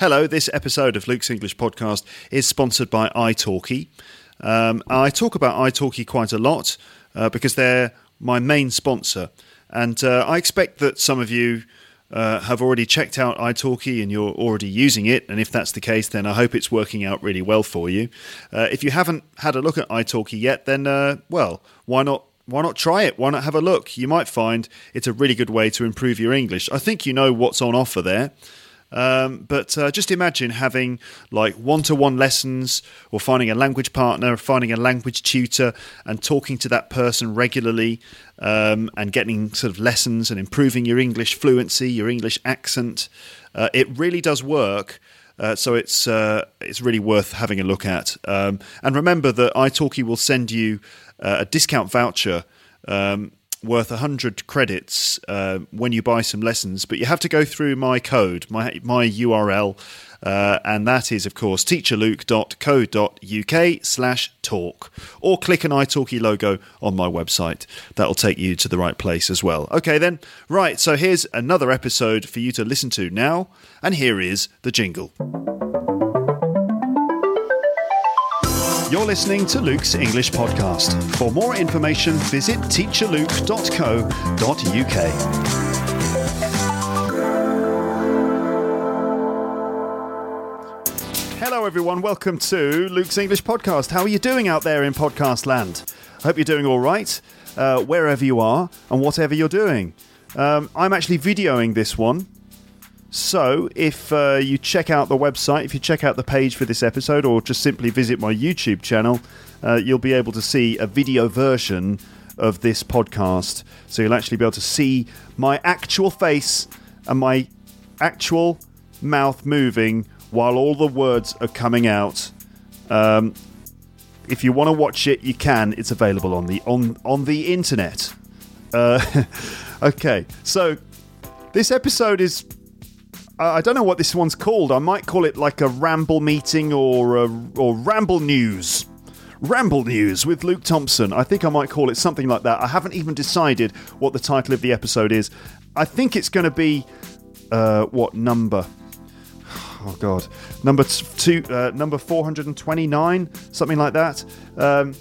Hello, this episode of Luke's English Podcast is sponsored by italki. Um, I talk about italki quite a lot uh, because they're my main sponsor, and uh, I expect that some of you uh, have already checked out italki and you're already using it. And if that's the case, then I hope it's working out really well for you. Uh, if you haven't had a look at italki yet, then uh, well, why not? Why not try it? Why not have a look? You might find it's a really good way to improve your English. I think you know what's on offer there. Um, but uh, just imagine having like one to one lessons or finding a language partner, finding a language tutor, and talking to that person regularly um, and getting sort of lessons and improving your English fluency, your English accent. Uh, it really does work. Uh, so it's uh, it's really worth having a look at. Um, and remember that italki will send you uh, a discount voucher um, worth 100 credits uh, when you buy some lessons, but you have to go through my code, my, my URL, uh, and that is, of course, teacherluke.co.uk slash talk. Or click an italki logo on my website. That'll take you to the right place as well. Okay, then. Right, so here's another episode for you to listen to now, and here is the jingle. You're listening to Luke's English Podcast. For more information, visit teacherluke.co.uk. Hello, everyone. Welcome to Luke's English Podcast. How are you doing out there in podcast land? I hope you're doing all right, uh, wherever you are and whatever you're doing. Um, I'm actually videoing this one so, if uh, you check out the website, if you check out the page for this episode, or just simply visit my YouTube channel, uh, you'll be able to see a video version of this podcast. So, you'll actually be able to see my actual face and my actual mouth moving while all the words are coming out. Um, if you want to watch it, you can. It's available on the on on the internet. Uh, okay, so this episode is I don't know what this one's called. I might call it like a ramble meeting or a, or ramble news. Ramble News with Luke Thompson. I think I might call it something like that. I haven't even decided what the title of the episode is. I think it's going to be uh, what number? Oh God, number two, uh, number four hundred and twenty-nine, something like that. Um,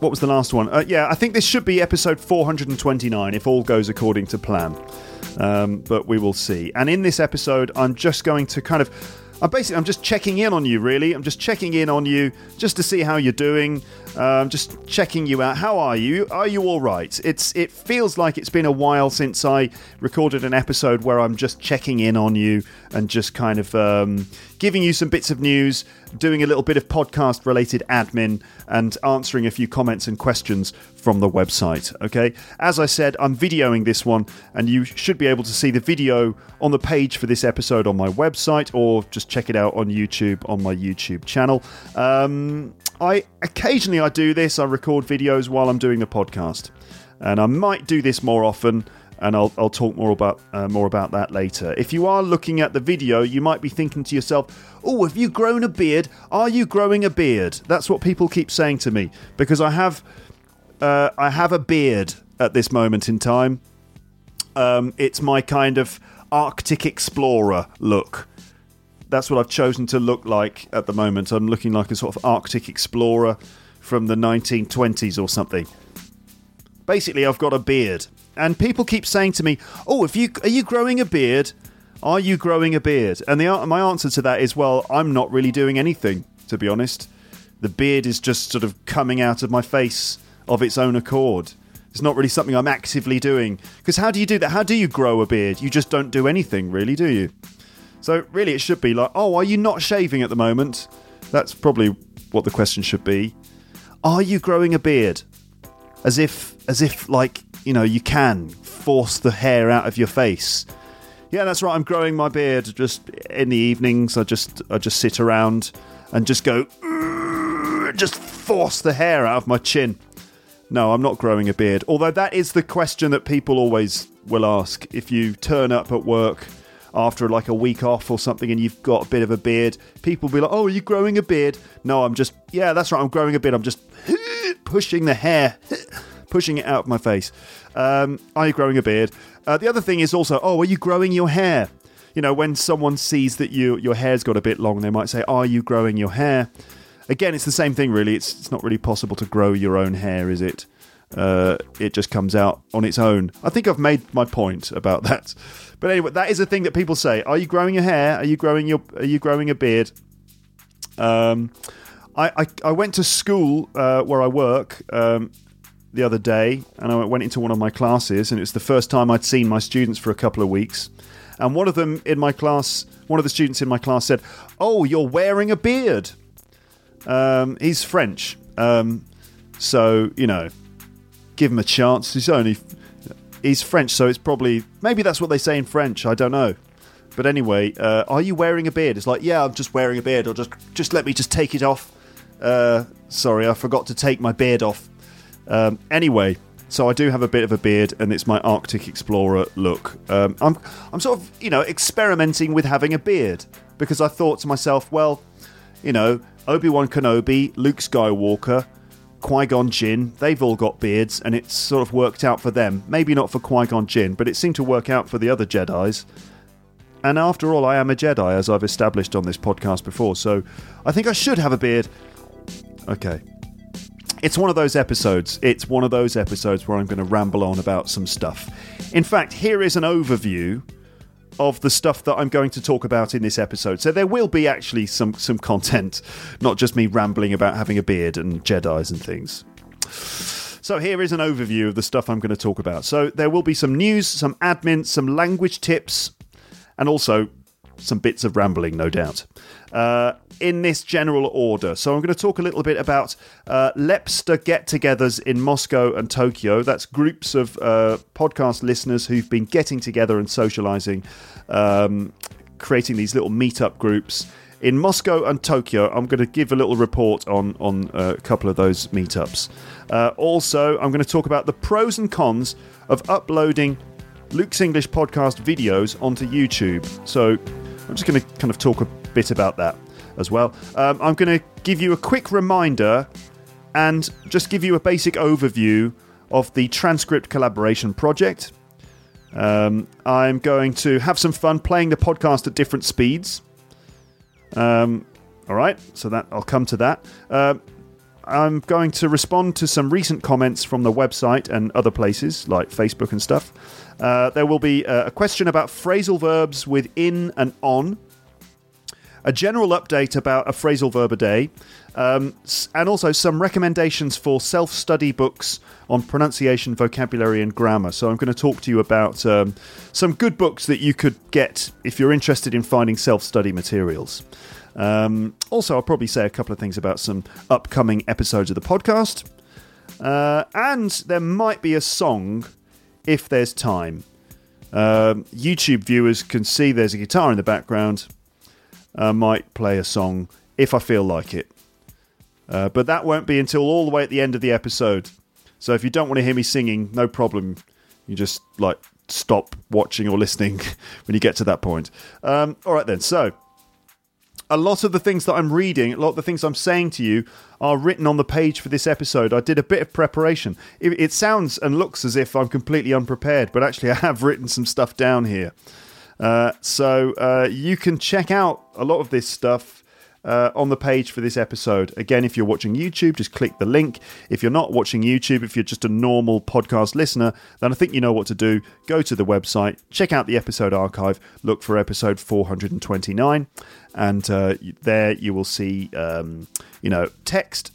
what was the last one? Uh, yeah, I think this should be episode four hundred and twenty-nine if all goes according to plan. Um, but we will see. And in this episode, I'm just going to kind of. I'm basically I'm just checking in on you really. I'm just checking in on you just to see how you're doing. Um, just checking you out. How are you? Are you all right? It's it feels like it's been a while since I recorded an episode where I'm just checking in on you and just kind of um, giving you some bits of news, doing a little bit of podcast related admin, and answering a few comments and questions from the website. Okay, as I said, I'm videoing this one, and you should be able to see the video on the page for this episode on my website, or just check it out on YouTube on my YouTube channel. Um, I occasionally I do this. I record videos while I'm doing the podcast, and I might do this more often. And I'll, I'll talk more about uh, more about that later. If you are looking at the video, you might be thinking to yourself, "Oh, have you grown a beard? Are you growing a beard?" That's what people keep saying to me because I have uh, I have a beard at this moment in time. Um, it's my kind of Arctic explorer look that's what I've chosen to look like at the moment. I'm looking like a sort of Arctic explorer from the 1920s or something. Basically, I've got a beard, and people keep saying to me, "Oh, if you are you growing a beard? Are you growing a beard?" And the my answer to that is, "Well, I'm not really doing anything, to be honest. The beard is just sort of coming out of my face of its own accord." It's not really something I'm actively doing. Because how do you do that? How do you grow a beard? You just don't do anything, really, do you? So really, it should be like, oh, are you not shaving at the moment? That's probably what the question should be. Are you growing a beard? As if, as if, like you know, you can force the hair out of your face. Yeah, that's right. I'm growing my beard just in the evenings. I just I just sit around and just go just force the hair out of my chin. No, I'm not growing a beard. Although that is the question that people always will ask if you turn up at work after like a week off or something and you've got a bit of a beard, people be like, "Oh, are you growing a beard?" No, I'm just yeah, that's right. I'm growing a beard. I'm just pushing the hair, pushing it out of my face. Um, are you growing a beard? Uh, the other thing is also, oh, are you growing your hair? You know, when someone sees that you your hair's got a bit long, they might say, "Are you growing your hair?" Again, it's the same thing, really. It's it's not really possible to grow your own hair, is it? Uh, it just comes out on its own. I think I've made my point about that. But anyway, that is a thing that people say. Are you growing your hair? Are you growing your? Are you growing a beard? Um, I, I, I went to school uh, where I work um, the other day, and I went into one of my classes, and it was the first time I'd seen my students for a couple of weeks. And one of them in my class, one of the students in my class said, "Oh, you're wearing a beard." Um, he's French, um, so you know, give him a chance. He's only he's French, so it's probably maybe that's what they say in French. I don't know. But anyway, uh, are you wearing a beard? It's like, yeah, I'm just wearing a beard, or just just let me just take it off. Uh, sorry, I forgot to take my beard off. Um, anyway, so I do have a bit of a beard, and it's my Arctic Explorer look. Um, I'm I'm sort of you know experimenting with having a beard because I thought to myself, well, you know, Obi Wan Kenobi, Luke Skywalker. Qui Gon Jinn, they've all got beards, and it's sort of worked out for them. Maybe not for Qui Gon Jinn, but it seemed to work out for the other Jedi's. And after all, I am a Jedi, as I've established on this podcast before, so I think I should have a beard. Okay. It's one of those episodes. It's one of those episodes where I'm going to ramble on about some stuff. In fact, here is an overview of the stuff that I'm going to talk about in this episode. So there will be actually some some content, not just me rambling about having a beard and Jedi's and things. So here is an overview of the stuff I'm going to talk about. So there will be some news, some admin, some language tips, and also some bits of rambling, no doubt. Uh, in this general order. So I'm going to talk a little bit about uh, Lepster get-togethers in Moscow and Tokyo. That's groups of uh, podcast listeners who've been getting together and socializing, um, creating these little meetup groups. In Moscow and Tokyo, I'm going to give a little report on on uh, a couple of those meetups. Uh, also, I'm going to talk about the pros and cons of uploading Luke's English podcast videos onto YouTube. So I'm just going to kind of talk a bit about that as well. Um, I'm going to give you a quick reminder and just give you a basic overview of the transcript collaboration project. Um, I'm going to have some fun playing the podcast at different speeds. Um, all right, so that I'll come to that. Uh, I'm going to respond to some recent comments from the website and other places like Facebook and stuff. Uh, there will be a question about phrasal verbs with in and on a general update about a phrasal verb a day, um, and also some recommendations for self study books on pronunciation, vocabulary, and grammar. So, I'm going to talk to you about um, some good books that you could get if you're interested in finding self study materials. Um, also, I'll probably say a couple of things about some upcoming episodes of the podcast. Uh, and there might be a song if there's time. Um, YouTube viewers can see there's a guitar in the background uh, might play a song if I feel like it. Uh, but that won't be until all the way at the end of the episode. So if you don't want to hear me singing, no problem. You just like stop watching or listening when you get to that point. Um, all right then. So a lot of the things that I'm reading, a lot of the things I'm saying to you are written on the page for this episode. I did a bit of preparation. It, it sounds and looks as if I'm completely unprepared, but actually I have written some stuff down here. Uh, so uh, you can check out a lot of this stuff uh, on the page for this episode. Again, if you're watching YouTube, just click the link. If you're not watching YouTube, if you're just a normal podcast listener, then I think you know what to do. Go to the website, check out the episode archive, look for episode 429, and uh, there you will see, um, you know, text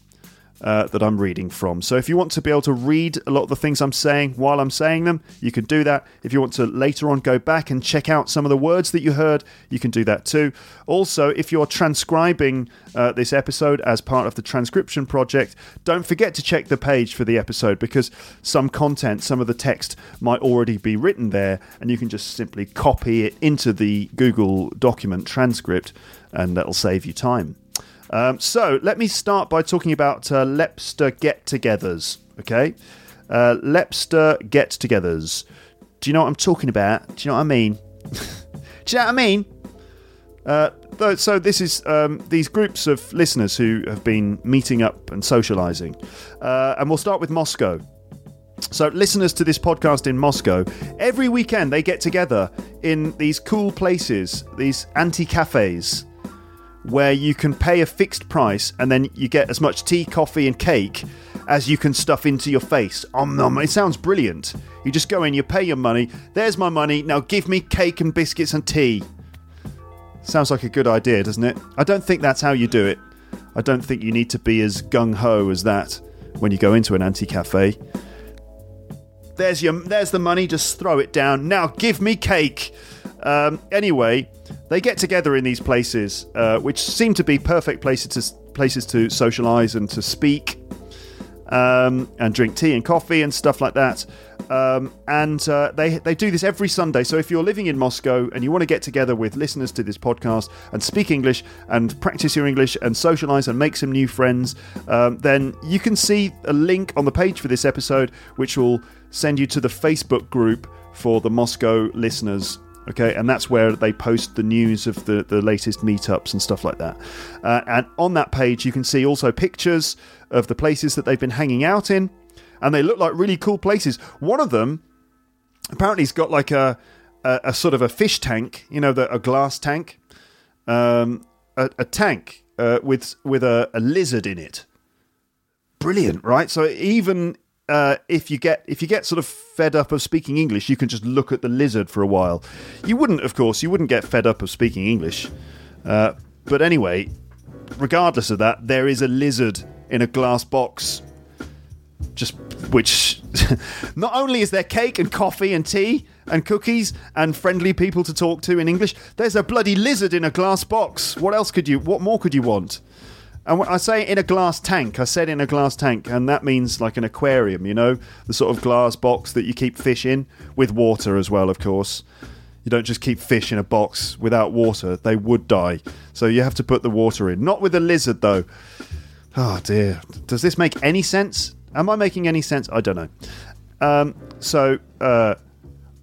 uh, that I'm reading from. So if you want to be able to read a lot of the things I'm saying while I'm saying them, you can do that. If you want to later on go back and check out some of the words that you heard, you can do that too. Also, if you're transcribing uh, this episode as part of the transcription project, don't forget to check the page for the episode because some content, some of the text might already be written there, and you can just simply copy it into the Google document transcript, and that'll save you time. Um, so let me start by talking about uh, Lepster get-togethers. Okay, uh, Lepster get-togethers. Do you know what I'm talking about? Do you know what I mean? Do you know what I mean? Uh, so this is um, these groups of listeners who have been meeting up and socialising, uh, and we'll start with Moscow. So, listeners to this podcast in Moscow, every weekend they get together in these cool places, these anti cafes, where you can pay a fixed price and then you get as much tea, coffee, and cake as you can stuff into your face. Um, nom. It sounds brilliant. You just go in, you pay your money. There's my money. Now give me cake and biscuits and tea. Sounds like a good idea, doesn't it? I don't think that's how you do it. I don't think you need to be as gung ho as that when you go into an anti cafe. There's your, there's the money. Just throw it down. Now give me cake. Um, anyway, they get together in these places, uh, which seem to be perfect places to places to socialise and to speak, um, and drink tea and coffee and stuff like that. Um, and uh, they they do this every Sunday. So if you're living in Moscow and you want to get together with listeners to this podcast and speak English and practice your English and socialise and make some new friends, um, then you can see a link on the page for this episode, which will send you to the Facebook group for the Moscow listeners Okay, and that's where they post the news of the, the latest meetups and stuff like that. Uh, and on that page, you can see also pictures of the places that they've been hanging out in, and they look like really cool places. One of them apparently has got like a, a, a sort of a fish tank, you know, the, a glass tank, um, a, a, tank uh, with with a, a lizard in it. Brilliant, right? So even uh, if you get if you get sort of fed up of speaking English, you can just look at the lizard for a while. You wouldn't, of course, you wouldn't get fed up of speaking English. Uh, but anyway, regardless of that, there is a lizard in a glass box. Just which, not only is there cake and coffee and tea and cookies and friendly people to talk to in English, there's a bloody lizard in a glass box. What else could you? What more could you want? And I say in a glass tank, I said in a glass tank, and that means like an aquarium, you know, the sort of glass box that you keep fish in, with water as well, of course. You don't just keep fish in a box without water, they would die. So you have to put the water in. Not with a lizard, though. Oh dear. Does this make any sense? Am I making any sense? I don't know. Um, so uh,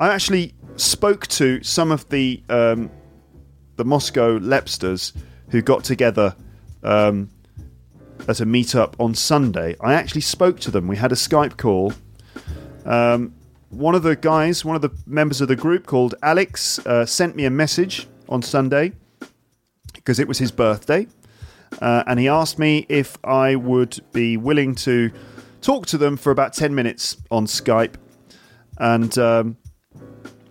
I actually spoke to some of the um, the Moscow Lepsters who got together um, at a meetup on Sunday. I actually spoke to them. We had a Skype call. Um, one of the guys, one of the members of the group called Alex, uh, sent me a message on Sunday because it was his birthday. Uh, and he asked me if I would be willing to talk to them for about 10 minutes on Skype. And um,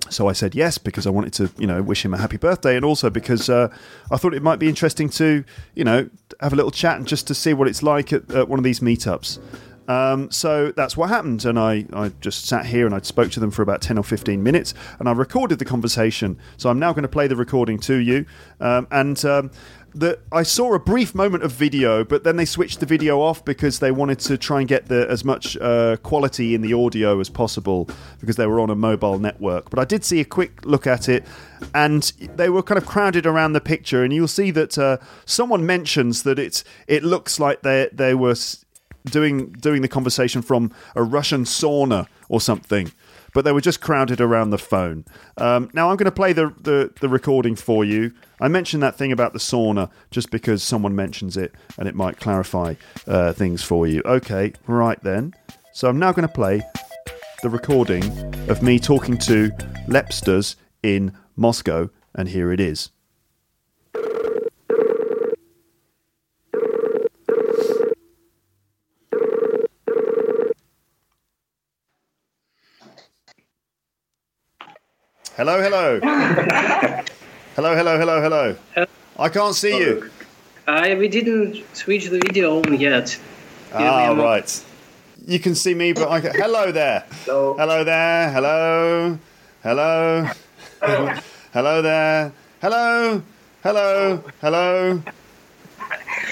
so I said yes because I wanted to, you know, wish him a happy birthday, and also because uh, I thought it might be interesting to, you know, have a little chat and just to see what it's like at, at one of these meetups. Um, so that's what happened, and I, I just sat here and I spoke to them for about ten or fifteen minutes, and I recorded the conversation. So I'm now going to play the recording to you, um, and um, the, I saw a brief moment of video, but then they switched the video off because they wanted to try and get the, as much uh, quality in the audio as possible because they were on a mobile network. But I did see a quick look at it, and they were kind of crowded around the picture. And you'll see that uh, someone mentions that it it looks like they they were doing doing the conversation from a Russian sauna or something but they were just crowded around the phone. Um, now I'm going to play the, the, the recording for you. I mentioned that thing about the sauna just because someone mentions it and it might clarify uh, things for you. Okay, right then. So I'm now going to play the recording of me talking to Lepsters in Moscow, and here it is. Hello, hello. hello, hello, hello, hello. I can't see you. I we didn't switch the video on yet. Ah, me a mo- right. You can see me, but I can... hello there. Hello. Hello there. Hello. Hello. Hello there. Hello. Hello. Hello.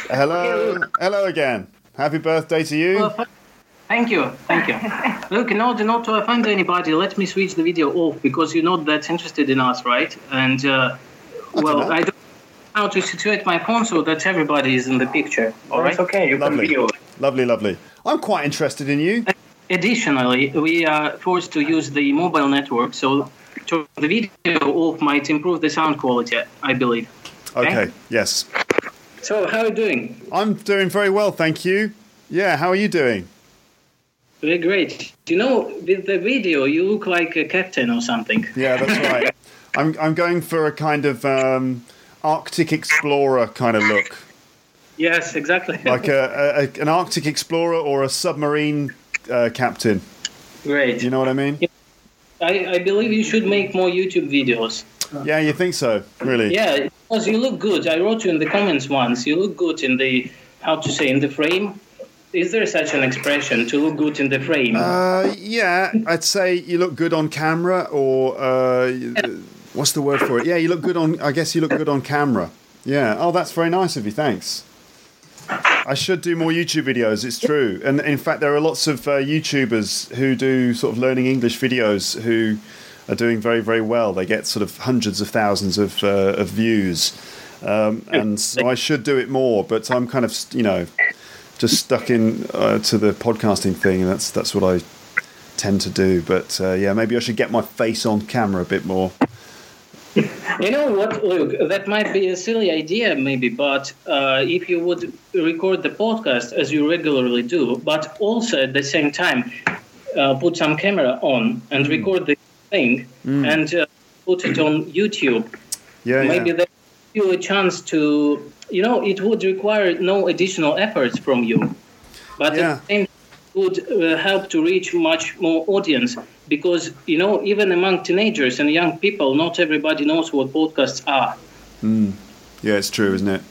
Hello. Hello again. Happy birthday to you. Well, Thank you, thank you. Look, in order not to offend anybody, let me switch the video off because you're not that interested in us, right? And uh, well, know. I don't know how to situate my phone so that everybody is in the picture. All right. it's okay. You Lovely. can video. Lovely, lovely. I'm quite interested in you. Additionally, we are forced to use the mobile network, so to the video off might improve the sound quality, I believe. Okay. Yes. So, how are you doing? I'm doing very well, thank you. Yeah. How are you doing? Very great. You know, with the video, you look like a captain or something. Yeah, that's right. I'm I'm going for a kind of um, Arctic explorer kind of look, Yes, exactly. like a, a, a an Arctic explorer or a submarine uh, captain. great. You know what I mean? I, I believe you should make more YouTube videos. Yeah, you think so? Really? Yeah, because you look good. I wrote you in the comments once. You look good in the how to say in the frame. Is there such an expression to look good in the frame? Uh, yeah, I'd say you look good on camera, or uh, what's the word for it? Yeah, you look good on. I guess you look good on camera. Yeah. Oh, that's very nice of you. Thanks. I should do more YouTube videos. It's true, and in fact, there are lots of uh, YouTubers who do sort of learning English videos who are doing very, very well. They get sort of hundreds of thousands of uh, of views, um, and so I should do it more. But I'm kind of, you know, just stuck in uh, to the podcasting thing, and that's that's what I tend to do. But uh, yeah, maybe I should get my face on camera a bit more. You know what, Luke? That might be a silly idea, maybe, but uh, if you would record the podcast as you regularly do, but also at the same time uh, put some camera on and record the thing and uh, put it on YouTube, Yeah, maybe yeah. that give you a chance to, you know, it would require no additional efforts from you, but Yeah. at the same would uh, help to reach much more audience because you know even among teenagers and young people not everybody knows what podcasts are Yeah, it's true, isn't it?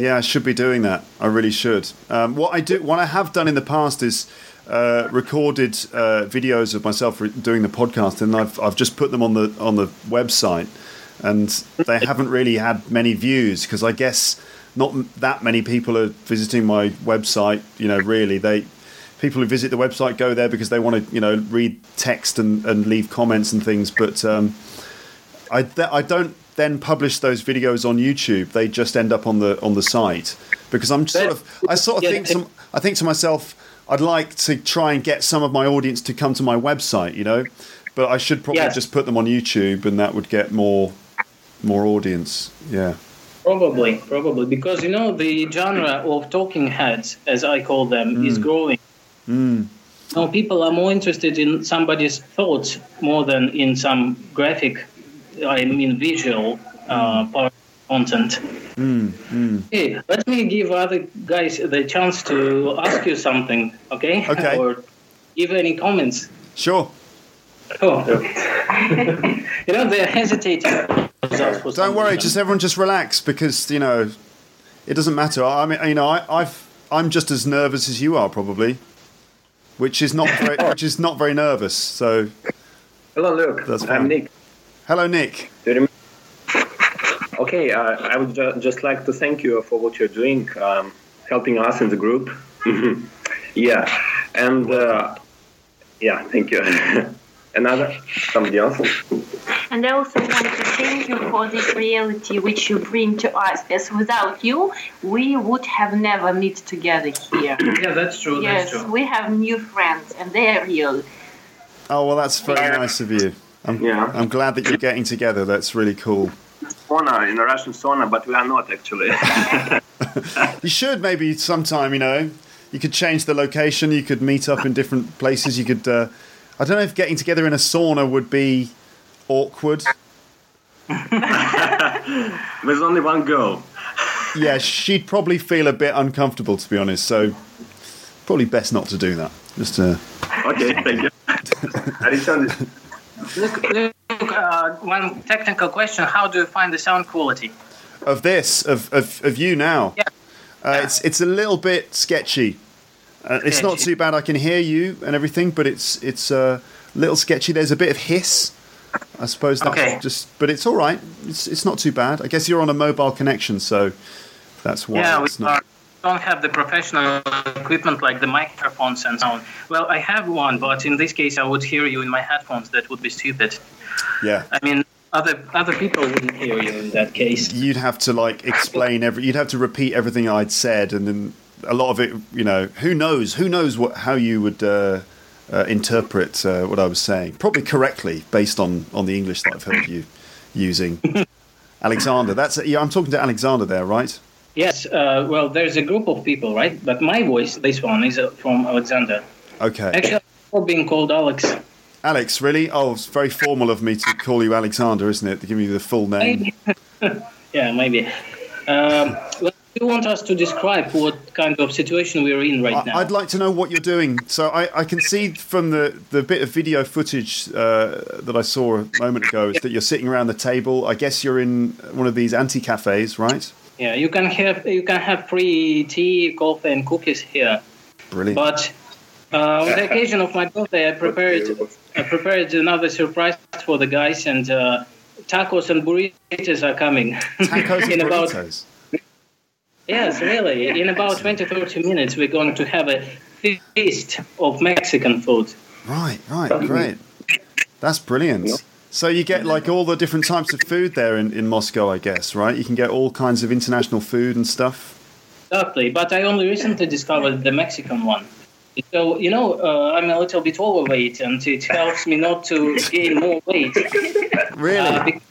Yeah, I should be doing that. I really should. Um, what I do, what I have done in the past is uh, recorded uh, videos of myself re- doing the podcast, and I've I've just put them on the on the website, and they haven't really had many views because I guess not that many people are visiting my website. You know, really, they people who visit the website go there because they want to you know read text and, and leave comments and things, but. Um, I, th- I don't then publish those videos on YouTube. They just end up on the on the site because I'm sort of I sort of think to, I think to myself I'd like to try and get some of my audience to come to my website, you know, but I should probably just put them on YouTube and that would get more more audience. Yeah. probably probably because you know the genre of talking heads as i call them hmm. is growing hmm. now people are more interested in somebody's thoughts more than in some graphic i mean visual uh, hmm. part of content Hey, let me give other guys the chance to ask you something, okay? Okay. or give any comments. Sure. Oh. you know, they're hesitating. Don't worry, just everyone just relax because you know it doesn't matter. I mean, you know, I, I've I'm just as nervous as you are probably, which is not very, which is not very nervous. So, Hello, Luke. That's fine. I'm Nick. hello, Nick. Do you remember? Okay, uh, I would ju- just like to thank you for what you're doing, um, helping us in the group. yeah, and uh, yeah, thank you. Another? Somebody else? And I also want to thank you for this reality which you bring to us. As without you, we would have never met together here. Yeah, that's true. yes, That's true. we have new friends, and they are real. Oh well, that's very nice of you. I'm, Yeah. I'm glad that you're getting together. That's really cool. Sauna, in a Russian sauna, but we are not actually. You should maybe sometime. You know, you could change the location. You could meet up in different places. You could. Uh, I don't know if getting together in a sauna would be awkward. There's only one girl. Yeah, she'd probably feel a bit uncomfortable to be honest. So probably best not to do that. Just uh, Okay, thank you. I returned it. Look, look uh, one technical question. How do you find the sound quality? of this of, of, of you now. Yeah. Uh, it's it's a little bit sketchy. Uh, it's not too bad. I can hear you and everything, but it's it's a little sketchy. There's a bit of hiss. I suppose that's Okay. just, but it's all right. It's it's not too bad. I guess you're on a mobile connection, so that's why Yeah, we not. don't have the professional equipment like the microphones and so on. Well, I have one, but in this case, I would hear you in my headphones. That would be stupid. Yeah, I mean, other other people wouldn't hear you in that case. you'd have to like explain every. You'd have to repeat everything I'd said, and then a lot of it. You know, who knows? Who knows what how you would. Uh, uh, interpret uh, what I was saying, probably correctly based on, on the English that I've heard you using. Alexander, that's yeah. I'm talking to Alexander there, right? Yes. Uh, well, there's a group of people, right? But my voice, this one, is uh, from Alexander. Okay. Actually, I'm being called Alex. Alex, really? Oh, it's very formal of me to call you Alexander, isn't it? To give you the full name. Yeah, maybe. Um, well, you want us to describe what kind of situation we're in right now? I'd like to know what you're doing. So I, I can see from the, the bit of video footage uh, that I saw a moment ago is that you're sitting around the table. I guess you're in one of these anti cafes, right? Yeah, you can have you can have free tea, coffee, and cookies here. Brilliant. But uh, on the occasion of my birthday, I prepared I prepared another surprise for the guys, and uh, tacos and burritos are coming. Tacos and in about burritos. Yes, really. In about 20, 30 minutes, we're going to have a feast of Mexican food. Right, right, great. That's brilliant. So you get like all the different types of food there in, in Moscow, I guess, right? You can get all kinds of international food and stuff. Exactly, but I only recently discovered the Mexican one. So you know, uh, I'm a little bit overweight, and it helps me not to gain more weight. Really? Uh, bec-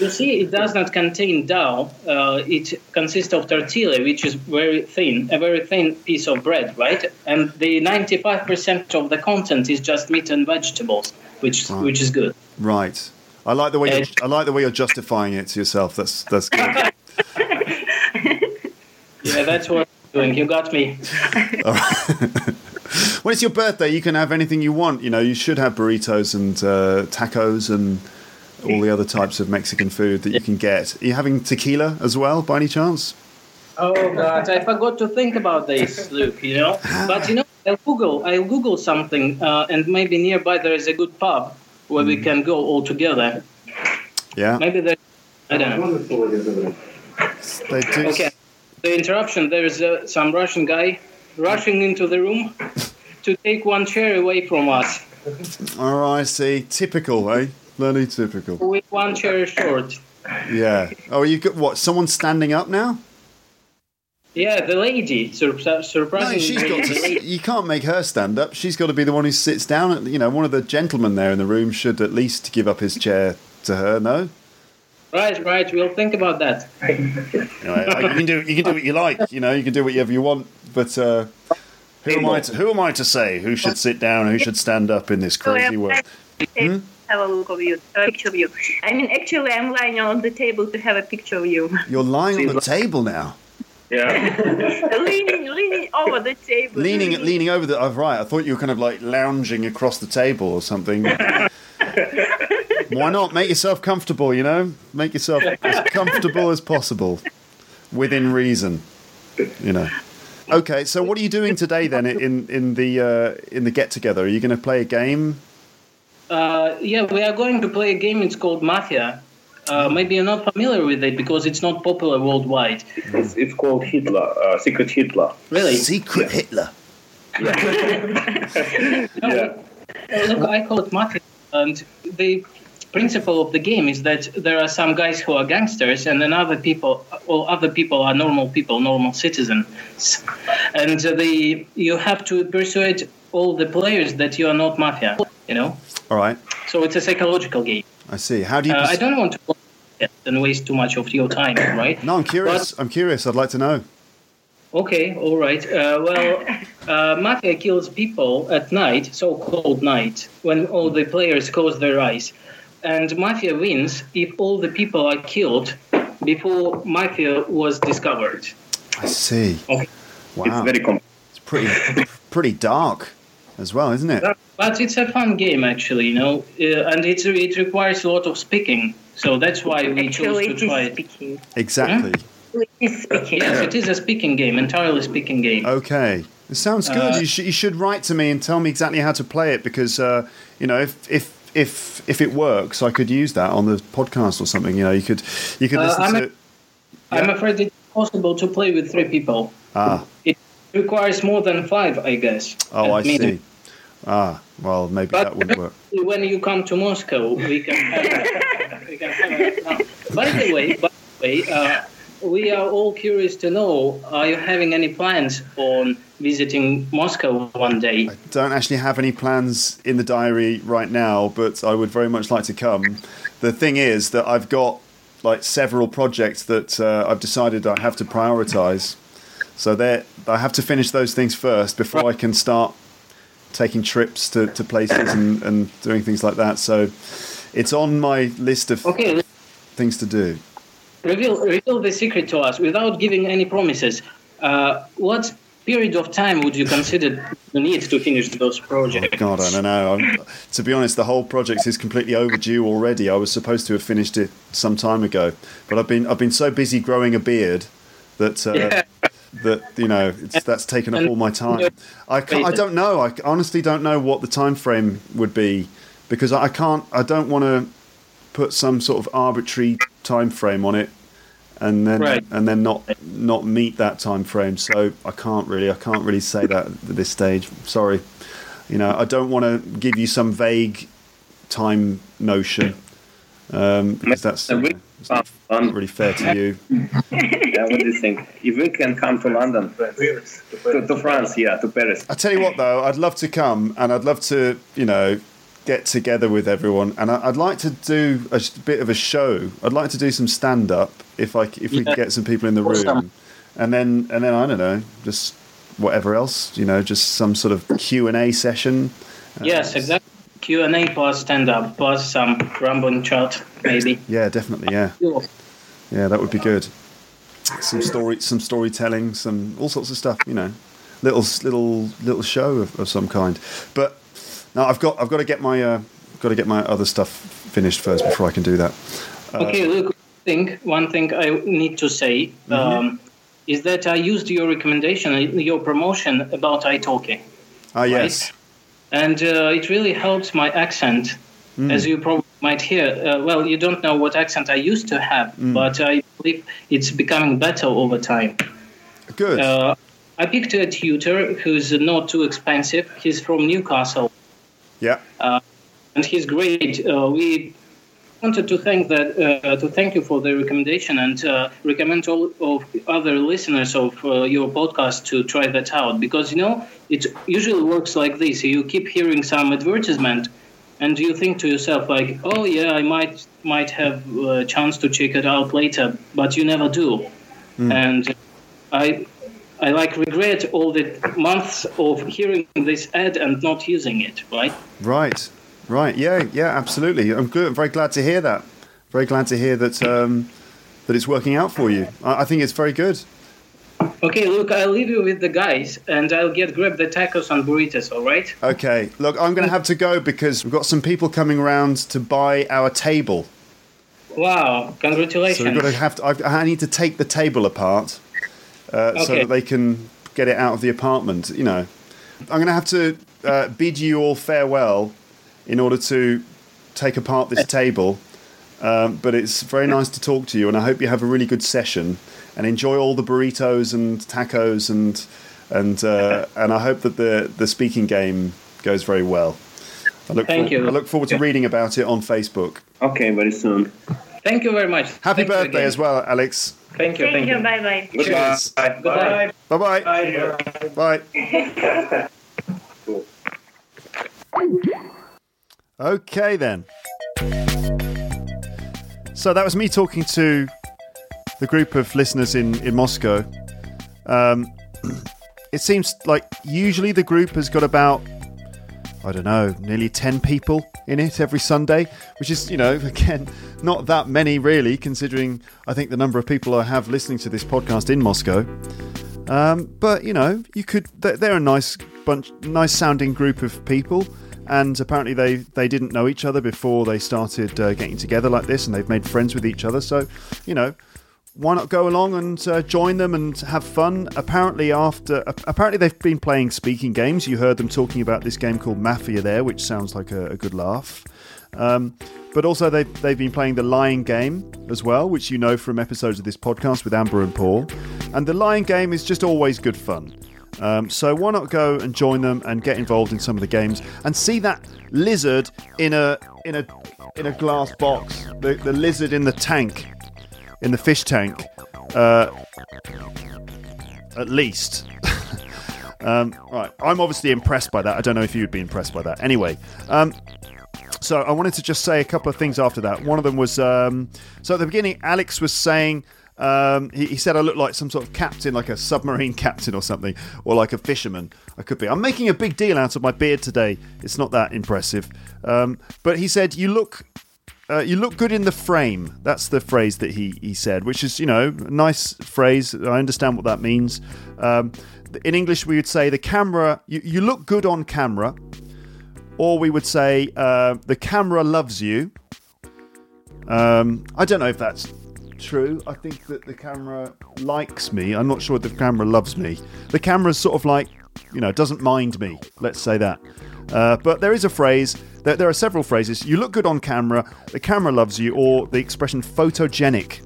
you see, it does not contain dough. Uh, it consists of tortilla, which is very thin, a very thin piece of bread, right? And the 95% of the content is just meat and vegetables, which Right. which is good. right. I like the way you're, I like the way you're justifying it to yourself. That's that's good. Yeah, that's what I'm doing. You got me. when it's your birthday, you can have anything you want. You know, you should have burritos and uh, tacos and all the other types of Mexican food that you can get. Are you having tequila as well, by any chance? Oh God, I forgot to think about this, Luke. You know, but you know, I'll Google, I'll Google something, uh, and maybe nearby there is a good pub where we can go all together. Yeah, Maybe there, I don't know. they do. Okay, the interruption. There's uh, some Russian guy rushing into the room to take one chair away from us. All right, I see. Typical, eh? Bloody typical. With one chair short. Yeah. Oh, you got what? Someone standing up now? Yeah, the lady. Sur- No, she's got to. You can't make her stand up. She's got to be the one who sits down. You know, one of the gentlemen there in the room should at least give up his chair to her. No. Right, right. We'll think about that. You, know, I- you can do. You can do what you like. You know, you can do whatever you want. But uh, who am I? To, who am I to say who should sit down? Who should stand up in this crazy world? Have a look of you, a picture of you. I mean, actually, I'm lying on the table to have a picture of you, You're lying on the table now, Yeah. leaning, leaning over the table. leaning, leaning over the. Oh, right. I thought you were kind of like lounging across the table or something. Why not make yourself comfortable? You know, make yourself as comfortable as possible, within reason. You know. Okay, so what are you doing today then in in the uh, in the get together? Are you going to play a game? Uh, yeah, we are going to play a game. It's called Mafia. Uh, maybe you're not familiar with it because it's not popular worldwide. It's, it's called Hitler, uh, Secret Hitler. Really? Secret Hitler. Yeah. Uh, Look, I call it Mafia, and the principle of the game is that there are some guys who are gangsters, and then other people, all other people are normal people, normal citizens, and the you have to persuade all the players that you are not mafia. You know, All right, so it's a psychological game. I see. How do you? Uh, I don't want to and waste too much of your time, right? no, I'm curious. I'm curious. I'd like to know. Okay, all right. Uh, well, uh, Mafia kills people at night, so-called night, when all the players close their eyes. And Mafia wins if all the people are killed before Mafia was discovered. I see. Okay. Wow, It's very com- it's pretty pretty dark as well, isn't it? But it's a fun game, actually, you know, uh, and it's, it requires a lot of speaking. So that's why we chose to it try it. speaking. Exactly. It is speaking. Yes, it is a speaking game, entirely speaking game. Okay, it sounds good. Uh, you should you should write to me and tell me exactly how to play it because uh, you know if if if if it works, I could use that on the podcast or something. You know, you could you could Uh, listen I'm to a- it. I'm afraid it's possible to play with three people. Ah, It requires more than five, I guess. oh, I minimum. see. Ah, well, maybe But that wouldn't work. when you come to Moscow, we can have, we can have a, By the way, by the way uh, we are all curious to know: Are you having any plans on visiting Moscow one day? I don't actually have any plans in the diary right now, but I would very much like to come. The thing is that I've got like several projects that uh, I've decided I have to prioritize. So I have to finish those things first before I can start taking trips to, to places and, and doing things like that. So it's on my list of Okay, things to do. reveal reveal the secret to us without giving any promises. Uh, what period of time would you consider you need to finish those projects? Oh God, I don't know. I'm, to be honest, the whole project is completely overdue already. I was supposed to have finished it some time ago, but I've been I've been so busy growing a beard that uh, that you know it's, that's taken up all my time. I I don't know. I honestly don't know what the time frame would be because I can't. I don't want to put some sort of arbitrary time frame on it and then Right. and then not not meet that time frame. So I can't really I can't really say that at this stage. Sorry. You know, I don't want to give you some vague time notion um, because that's you know, it's not um, really fair to you. yeah, what do you think? If we can come to London, to, to France, yeah, to Paris. I tell you what, though, I'd love to come and I'd love to, you know, get together with everyone, and I- I'd like to do a bit of a show. I'd like to do some stand up if I c- if we Yeah. could get some people in the room, and then and then I don't know, just whatever else, you know, just some sort of Q and A session. Yes, exactly. Q and A plus stand up plus some rambling chat, maybe. Yeah, definitely. Yeah, yeah, that would be good. Some story, some storytelling, some all sorts of stuff. You know, little little little show of, of some kind. But now I've got I've got to get my uh, got to get my other stuff finished first before I can do that. Okay, look. One thing, one thing I need to say um, is that I used your recommendation, uh, your promotion about italki, Ah, yes. And uh, it really helps my accent, as you probably might hear. Uh, well, you don't know what accent I used to have, but I believe it's becoming better over time. Good. Uh, I picked a tutor who's not too expensive. He's from Newcastle. yeah. and he's great. Uh, we wanted to thank that uh, to thank you for the recommendation and uh, recommend all of other listeners of uh, your podcast to try that out because you know it usually works like this. You keep hearing some advertisement. And you think to yourself like, oh yeah, I might might have a chance to check it out later, but you never do. And I I like regret all the months of hearing this ad and not using it, right? Right. Right. Yeah. Yeah. Absolutely. I'm good. I'm very glad to hear that. Very glad to hear that um, that it's working out for you. I, I think it's very good. Okay, look, I'll leave you with the guys and I'll get grab the tacos and burritos, all right? Okay. Look, I'm going to have to go because we've got some people coming around to buy our table. Wow, congratulations. So we've got to have to. I, I need to take the table apart uh, so that they can get it out of the apartment. You know, I'm going to have to uh, bid you all farewell in order to take apart this table. Um, but it's very nice to talk to you, and I hope you have a really good session and enjoy all the burritos and tacos and and uh, and I hope that the the speaking game goes very well. I look Thank for- you. I look forward to reading about it on Facebook. Okay, very soon. Thank you very much. Happy Thank birthday again. as well, Alex. Thank you, Thank thank you. you. Bye bye. Cheers. Bye. Goodbye. Bye bye. Bye. Okay then. So that was me talking to the group of listeners in in Moscow. Um, it seems like usually the group has got about I don't know, nearly 10 people in it every Sunday, which is, you know, again, not that many really, considering I think the number of people I have listening to this podcast in Moscow. Um, but, you know, you could, they're, a nice bunch, nice sounding group of people. And apparently they, they didn't know each other before they started uh, getting together like this and they've made friends with each other. So, you know, why not go along and uh, join them and have fun? Apparently, after apparently they've been playing speaking games. You heard them talking about this game called Mafia there, which sounds like a, a good laugh. Um, but also they've they've been playing the Lying Game as well, which you know from episodes of this podcast with Amber and Paul. And the Lying Game is just always good fun. Um, so why not go and join them and get involved in some of the games and see that lizard in a in a in a glass box, the, the lizard in the tank, in the fish tank, uh, at least. um, right, I'm obviously impressed by that. I don't know if you'd be impressed by that. Anyway, um, so I wanted to just say a couple of things after that. One of them was um, so at the beginning, Alex was saying. Um, he, he, said I look like some sort of captain, like a submarine captain or something, or like a fisherman. I could be. I'm making a big deal out of my beard today. It's not that impressive. Um, but he said you look. Uh, you look good in the frame. That's the phrase that he, he said, which is, you know, a nice phrase. I understand what that means. Um, in English, we would say the camera, you, you look good on camera, or we would say uh, the camera loves you. Um, I don't know if that's true. I think that the camera likes me. I'm not sure the camera loves me. The camera's sort of like, you know, doesn't mind me. Let's say that. Uh, but there is a phrase. There, there are several phrases. You look good on camera. The camera loves you, or the expression photogenic.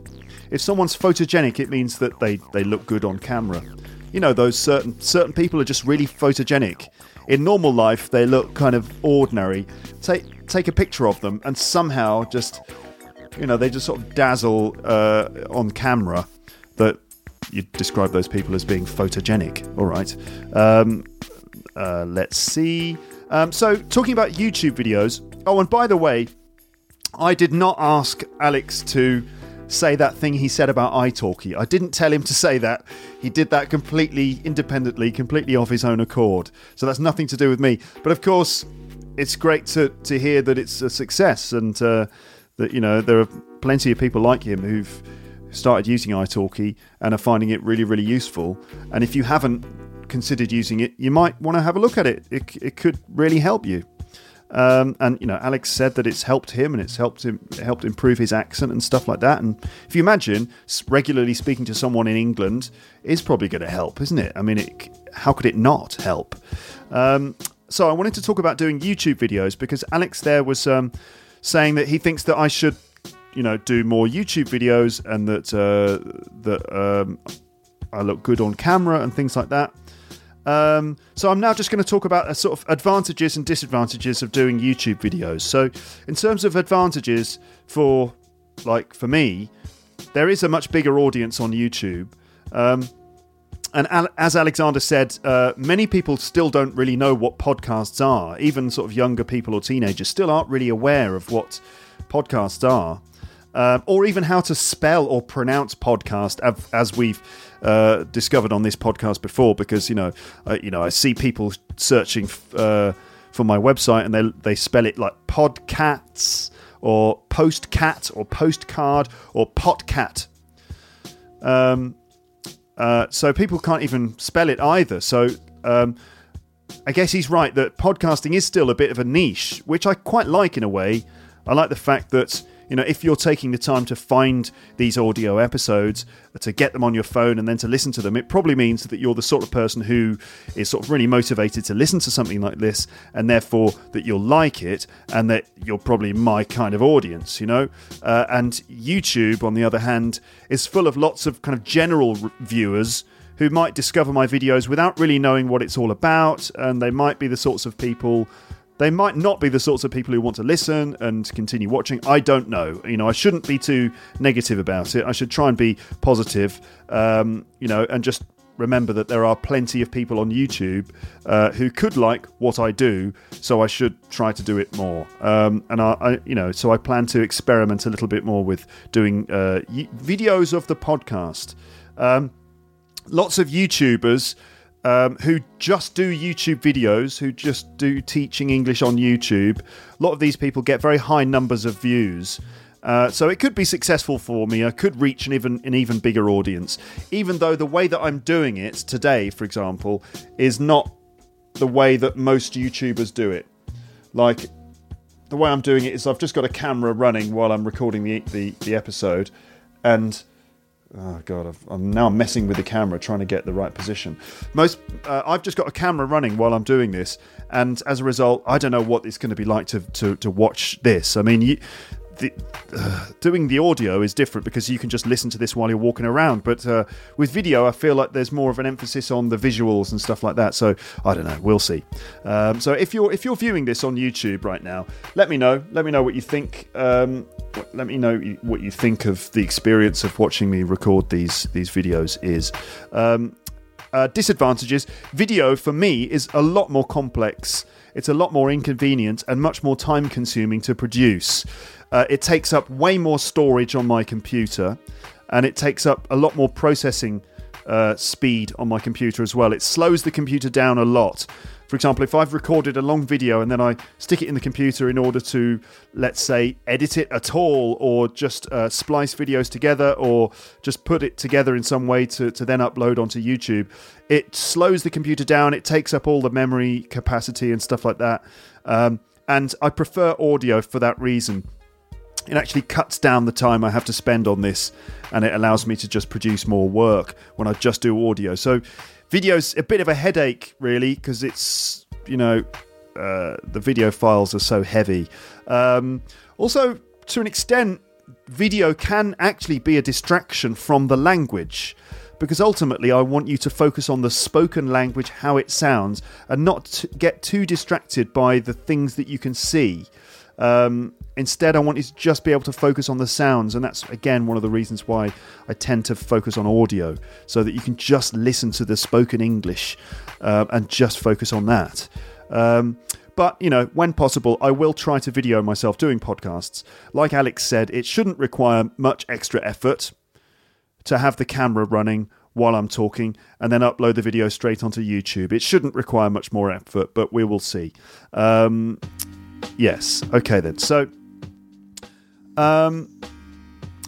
If someone's photogenic, it means that they, they look good on camera. You know, those certain certain people are just really photogenic in normal life they look kind of ordinary. Take take a picture of them and somehow just you know they just sort of dazzle uh, on camera that you describe those people as being photogenic. All right. Um, uh, let's see. Um, so talking about YouTube videos. Oh, and by the way, I did not ask Alex to say that thing he said about italki. I didn't tell him to say that. He did that completely independently, completely off his own accord. So that's nothing to do with me. But of course, it's great to, to hear that it's a success and uh, that, you know, there are plenty of people like him who've started using italki and are finding it really, really useful. And if you haven't considered using it, you might want to have a look at it. It, it could really help you. Um, and you know, Alex said that it's helped him and it's helped him helped improve his accent and stuff like that. And if you imagine regularly speaking to someone in England is probably going to help, isn't it? I mean, it, how could it not help? Um, so I wanted to talk about doing YouTube videos because Alex there was um, saying that he thinks that I should, you know, do more YouTube videos and that uh, that um, I look good on camera and things like that. Um, so I'm now just going to talk about a sort of advantages and disadvantages of doing YouTube videos. So in terms of advantages for like for me, there is a much bigger audience on YouTube. Um, and as Alexander said, uh, many people still don't really know what podcasts are. Even sort of younger people or teenagers still aren't really aware of what podcasts are, uh, or even how to spell or pronounce podcast, as we've uh, discovered on this podcast before because you know, you know, I see people searching f- uh, for my website and they they spell it like podcats or postcat or postcard or potcat. Um, uh, so people can't even spell it either. So um, I guess he's right that podcasting is still a bit of a niche, which I quite like in a way. I like the fact that you know, if you're taking the time to find these audio episodes, to get them on your phone and then to listen to them, it probably means that you're the sort of person who is sort of really motivated to listen to something like this, and therefore that you'll like it, and that you're probably my kind of audience, you know. Uh, and YouTube, on the other hand, is full of lots of kind of general viewers who might discover my videos without really knowing what it's all about, and they might be the sorts of people they might not be the sorts of people who want to listen and continue watching. I don't know. You know, I shouldn't be too negative about it. I should try and be positive, um, you know, and just remember that there are plenty of people on YouTube uh, who could like what I do, so I should try to do it more. Um, and I, I, you know, so I plan to experiment a little bit more with doing uh, videos of the podcast. Um, lots of YouTubers um, who just do YouTube videos, who just do teaching English on YouTube. A lot of these people get very high numbers of views. Uh, so it could be successful for me. I could reach an even an even bigger audience, even though the way that I'm doing it today, for example, is not the way that most YouTubers do it. Like the way I'm doing it is I've just got a camera running while I'm recording the the, the episode, and Oh god, I've, I'm now messing with the camera, trying to get the right position. Most, uh, I've just got a camera running while I'm doing this, and as a result, I don't know what it's going to be like to to, to watch this. I mean, you, the, uh, doing the audio is different because you can just listen to this while you're walking around. But uh, with video, I feel like there's more of an emphasis on the visuals and stuff like that. So I don't know. We'll see. Um, so if you're if you're viewing this on YouTube right now, let me know. Let me know what you think. Um, let me know what you think of the experience of watching me record these these videos. Is um, uh, disadvantages. Video for me is a lot more complex. It's a lot more inconvenient and much more time consuming to produce. Uh, it takes up way more storage on my computer, and it takes up a lot more processing uh, speed on my computer as well. It slows the computer down a lot. For example, if I've recorded a long video and then I stick it in the computer in order to, let's say, edit it at all, or just uh, splice videos together, or just put it together in some way to, to then upload onto YouTube, it slows the computer down. It takes up all the memory capacity and stuff like that. Um, and I prefer audio for that reason it actually cuts down the time I have to spend on this and it allows me to just produce more work when I just do audio. So, video's a bit of a headache, really, because it's, you know, uh, the video files are so heavy. Um, also, to an extent, video can actually be a distraction from the language because ultimately I want you to focus on the spoken language, how it sounds, and not get too distracted by the things that you can see. Um, instead, I want you to just be able to focus on the sounds, and that's again one of the reasons why I tend to focus on audio, so that you can just listen to the spoken English uh, and just focus on that. Um, but, you know, when possible, I will try to video myself doing podcasts. Like Alex said, it shouldn't require much extra effort to have the camera running while I'm talking and then upload the video straight onto YouTube. It shouldn't require much more effort, but we will see. Um, Yes. Okay then. So, um,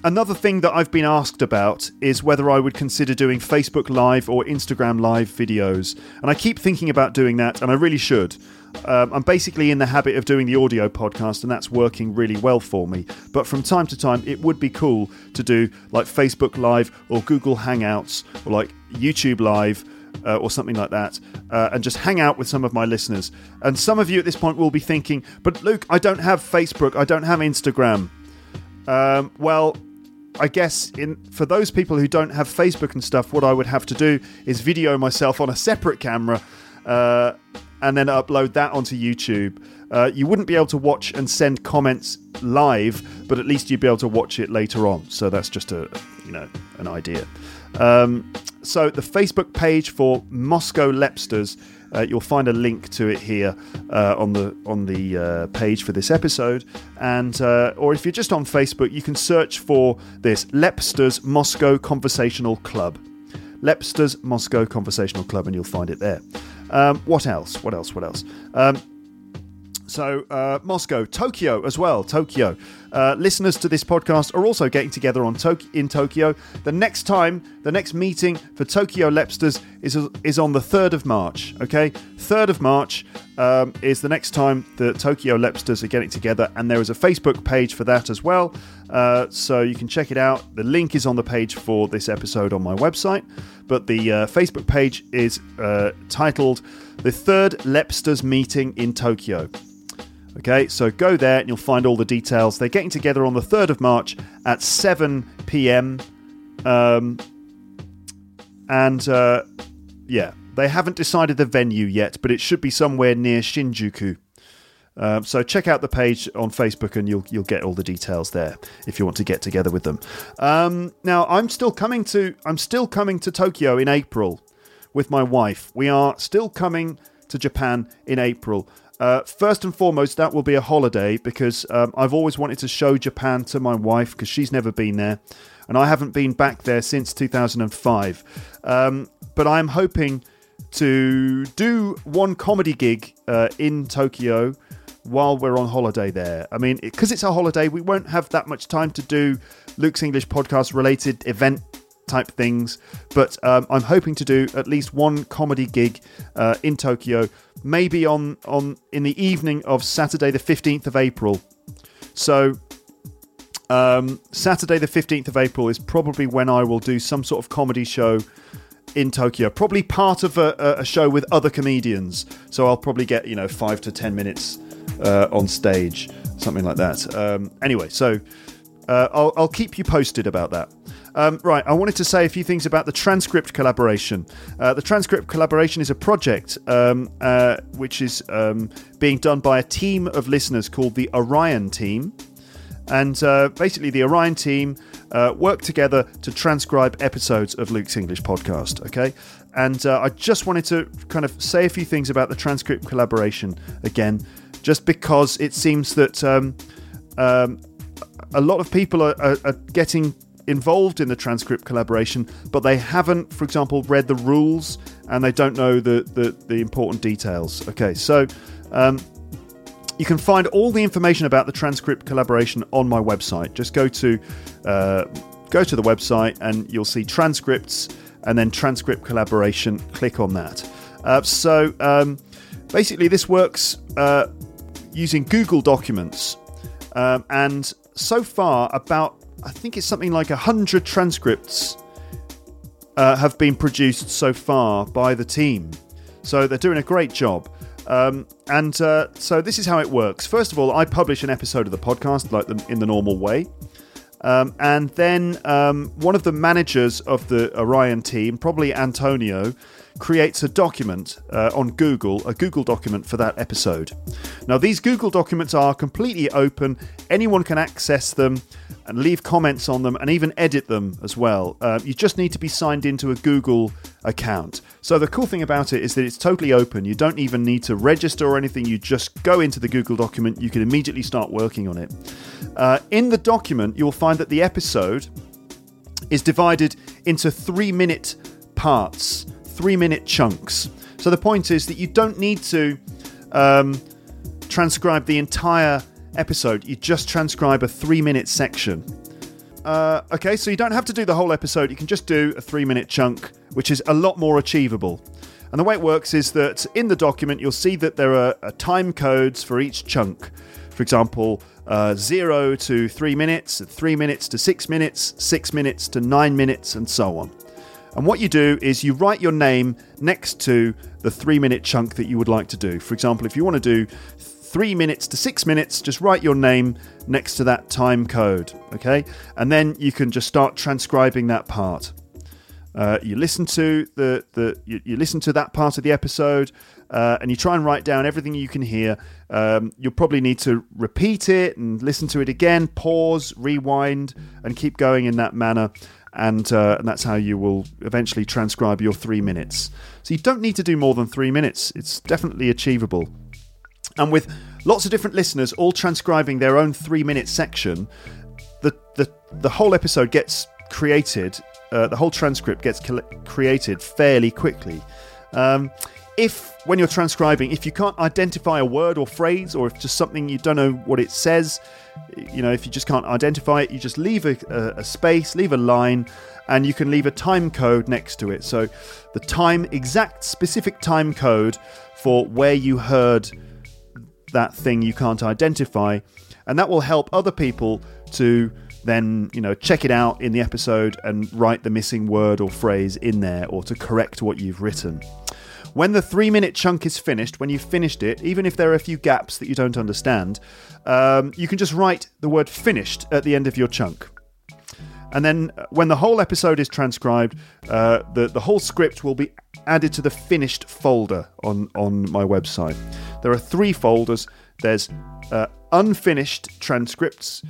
another thing that I've been asked about is whether I would consider doing Facebook Live or Instagram Live videos, and I keep thinking about doing that, and I really should. Um, I'm basically in the habit of doing the audio podcast, and that's working really well for me. But from time to time, it would be cool to do like Facebook Live or Google Hangouts or like YouTube Live uh, or something like that, uh, and just hang out with some of my listeners. And some of you at this point will be thinking, but Luke, I don't have Facebook, I don't have Instagram. Um, well, I guess in for those people who don't have Facebook and stuff, what I would have to do is video myself on a separate camera uh, and then upload that onto YouTube. Uh, you wouldn't be able to watch and send comments live, but at least you'd be able to watch it later on. So that's just a you know an idea. Um, so the Facebook page for Moscow Lepsters, uh, you'll find a link to it here uh, on the on the uh, page for this episode, and uh, or if you're just on Facebook, you can search for this Lepsters Moscow Conversational Club. Lepsters Moscow Conversational Club, and you'll find it there. Um, what else? What else? What else? Um, so, uh, Moscow, Tokyo as well. Tokyo. Uh, listeners to this podcast are also getting together on to- in Tokyo. The next time, the next meeting for Tokyo Lepsters is, is on the 3rd of March. Okay? 3rd of March um, is the next time the Tokyo Lepsters are getting together, and there is a Facebook page for that as well. Uh, so you can check it out. The link is on the page for this episode on my website, but the uh, Facebook page is uh, titled The Third Lepsters Meeting in Tokyo. Okay, so go there and you'll find all the details. They're getting together on the 3rd of March at 7 pm. Um, and uh, yeah, they haven't decided the venue yet, but it should be somewhere near Shinjuku. Um, so check out the page on Facebook, and you'll you'll get all the details there if you want to get together with them. Um, now, I'm still coming to I'm still coming to Tokyo in April with my wife. We are still coming to Japan in April. Uh, first and foremost, that will be a holiday because um, I've always wanted to show Japan to my wife because she's never been there, and I haven't been back there since 2005. Um, but I'm hoping to do one comedy gig uh, in Tokyo while we're on holiday there. I mean, because it's a holiday, we won't have that much time to do Luke's English podcast related event type things. But um, I'm hoping to do at least one comedy gig uh, in Tokyo, maybe on on in the evening of Saturday, the 15th of April. So um, Saturday, the 15th of April, is probably when I will do some sort of comedy show in Tokyo. Probably part of a, a show with other comedians. So I'll probably get, you know, five to 10 minutes uh, on stage, something like that. Um, anyway, so uh, I'll, I'll keep you posted about that. Um, right, I wanted to say a few things about the transcript collaboration. Uh, the transcript collaboration is a project um, uh, which is um, being done by a team of listeners called the Orion Team. And uh, basically, the Orion team uh, work together to transcribe episodes of Luke's English podcast. Okay. And uh, I just wanted to kind of say a few things about the transcript collaboration again, just because it seems that um, um, a lot of people are, are, are getting involved in the transcript collaboration, but they haven't, for example, read the rules and they don't know the, the, the important details. Okay, so um, you can find all the information about the transcript collaboration on my website. Just go to uh, go to the website and you'll see transcripts and then transcript collaboration. Click on that. Uh, so um, basically, this works uh, using Google Documents, um, and so far, about I think it's something like 100 transcripts uh, have been produced so far by the team. So they're doing a great job. Um, and uh, so this is how it works. First of all, I publish an episode of the podcast like the, in the normal way. Um, and then um, one of the managers of the Orion team, probably Antonio, creates a document uh, on Google, a Google document for that episode. Now, these Google documents are completely open, anyone can access them and leave comments on them and even edit them as well. Uh, you just need to be signed into a Google account. So, the cool thing about it is that it's totally open. You don't even need to register or anything, you just go into the Google document, you can immediately start working on it. Uh, in the document, you'll find that the episode is divided into three minute parts three minute chunks. So the point is that you don't need to um, transcribe the entire episode, you just transcribe a three minute section. Uh, okay, so you don't have to do the whole episode, you can just do a three minute chunk, which is a lot more achievable. And the way it works is that in the document, you'll see that there are uh, time codes for each chunk. For example, uh, zero to three minutes, three minutes to six minutes, six minutes to nine minutes, and so on. And what you do is you write your name next to the three minute chunk that you would like to do. For example, if you want to do three minutes to six minutes, just write your name next to that time code, okay? And then you can just start transcribing that part. Uh, you listen to the, the you, you, listen to that part of the episode uh, and you try and write down everything you can hear. Um, you'll probably need to repeat it and listen to it again, pause, rewind, and keep going in that manner and, uh, and that's how you will eventually transcribe your three minutes. So you don't need to do more than three minutes, it's definitely achievable. And with lots of different listeners all transcribing their own three minute section, the, the, the whole episode gets created, uh, the whole transcript gets created fairly quickly. Um, if when you're transcribing, if you can't identify a word or phrase, or if just something you don't know what it says, you know, if you just can't identify it, you just leave a, a, a space, leave a line, and you can leave a time code next to it. So the time, exact specific time code for where you heard that thing you can't identify, and that will help other people to then you know check it out in the episode and write the missing word or phrase in there or to correct what you've written when the three minute chunk is finished, when you've finished it, even if there are a few gaps that you don't understand, um, you can just write the word finished at the end of your chunk. And then uh, when the whole episode is transcribed, uh, the, the whole script will be added to the finished folder on, on my website. There are three folders there's uh, unfinished transcripts.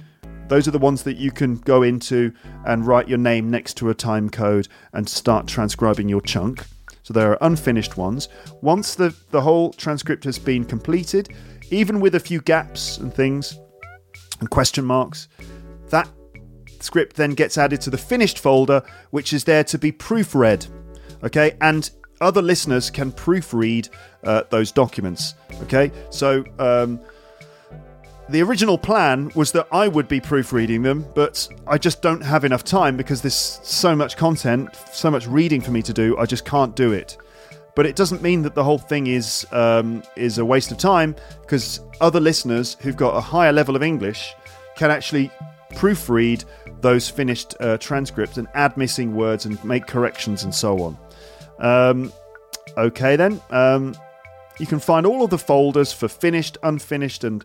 Those are the ones that you can go into and write your name next to a time code and start transcribing your chunk. So there are unfinished ones. Once the, the whole transcript has been completed, even with a few gaps and things and question marks, that script then gets added to the finished folder, which is there to be proofread. Okay, and other listeners can proofread uh, those documents. Okay, so um, the original plan was that I would be proofreading them, but I just don't have enough time because there's so much content, so much reading for me to do. I just can't do it. But it doesn't mean that the whole thing is um, is a waste of time because other listeners who've got a higher level of English can actually proofread those finished uh, transcripts and add missing words and make corrections and so on. Um, okay, then. Um, you can find all of the folders for finished, unfinished, and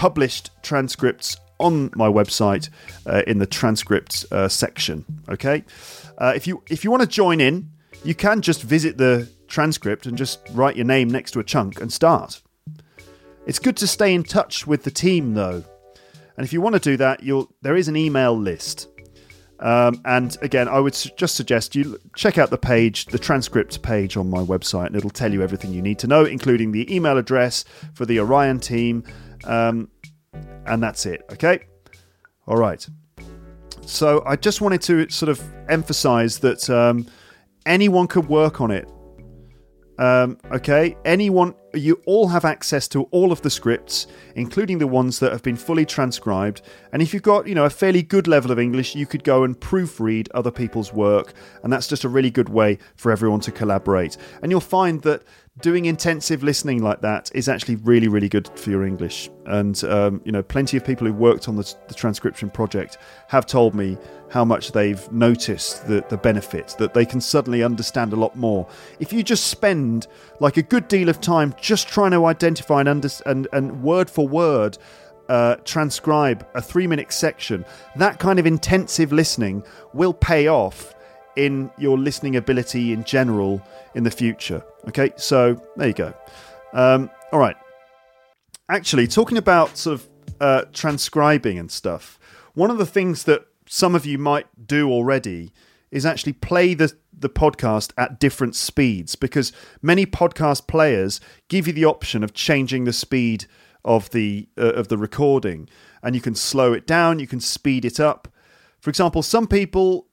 published transcripts on my website uh, in the transcripts uh, section. Okay, uh, if you if you want to join in, you can just visit the transcript and just write your name next to a chunk and start. It's good to stay in touch with the team though, and if you want to do that, you'll there is an email list. Um, and again, I would su- just suggest you check out the page, the transcript page on my website, and it'll tell you everything you need to know, including the email address for the Orion team. Um, and that's it, okay? All right. So I just wanted to sort of emphasize that um, anyone could work on it. Um, okay, anyone, you all have access to all of the scripts, including the ones that have been fully transcribed. And if you've got, you know, a fairly good level of English, you could go and proofread other people's work, and that's just a really good way for everyone to collaborate. And you'll find that doing intensive listening like that is actually really, really good for your English. And, um, you know, plenty of people who worked on the, the, transcription project have told me how much they've noticed the, the benefit, that they can suddenly understand a lot more. If you just spend like a good deal of time just trying to identify and, under, and, and word for word uh, transcribe a three minute section, that kind of intensive listening will pay off in your listening ability in general in the future. Okay, so there you go. Um, all right. Actually, talking about sort of uh, transcribing and stuff, one of the things that some of you might do already is actually play the the podcast at different speeds because many podcast players give you the option of changing the speed of the uh, of the recording and you can slow it down you can speed it up for example some people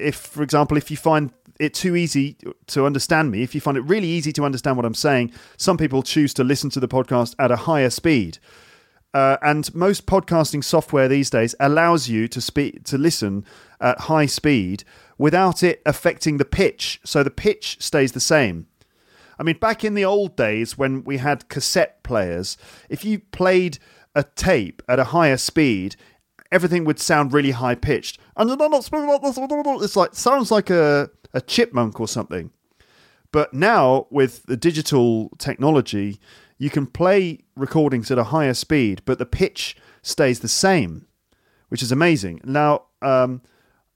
if for example if you find it too easy to understand me, if you find it really easy to understand what I'm saying, some people choose to listen to the podcast at a higher speed. Uh, and most podcasting software these days allows you to speak to listen at high speed without it affecting the pitch, so the pitch stays the same. I mean, back in the old days when we had cassette players, if you played a tape at a higher speed, everything would sound really high pitched. And it's like sounds like a a chipmunk or something. But now with the digital technology, you can play recordings at a higher speed, but the pitch stays the same, which is amazing. Now, um,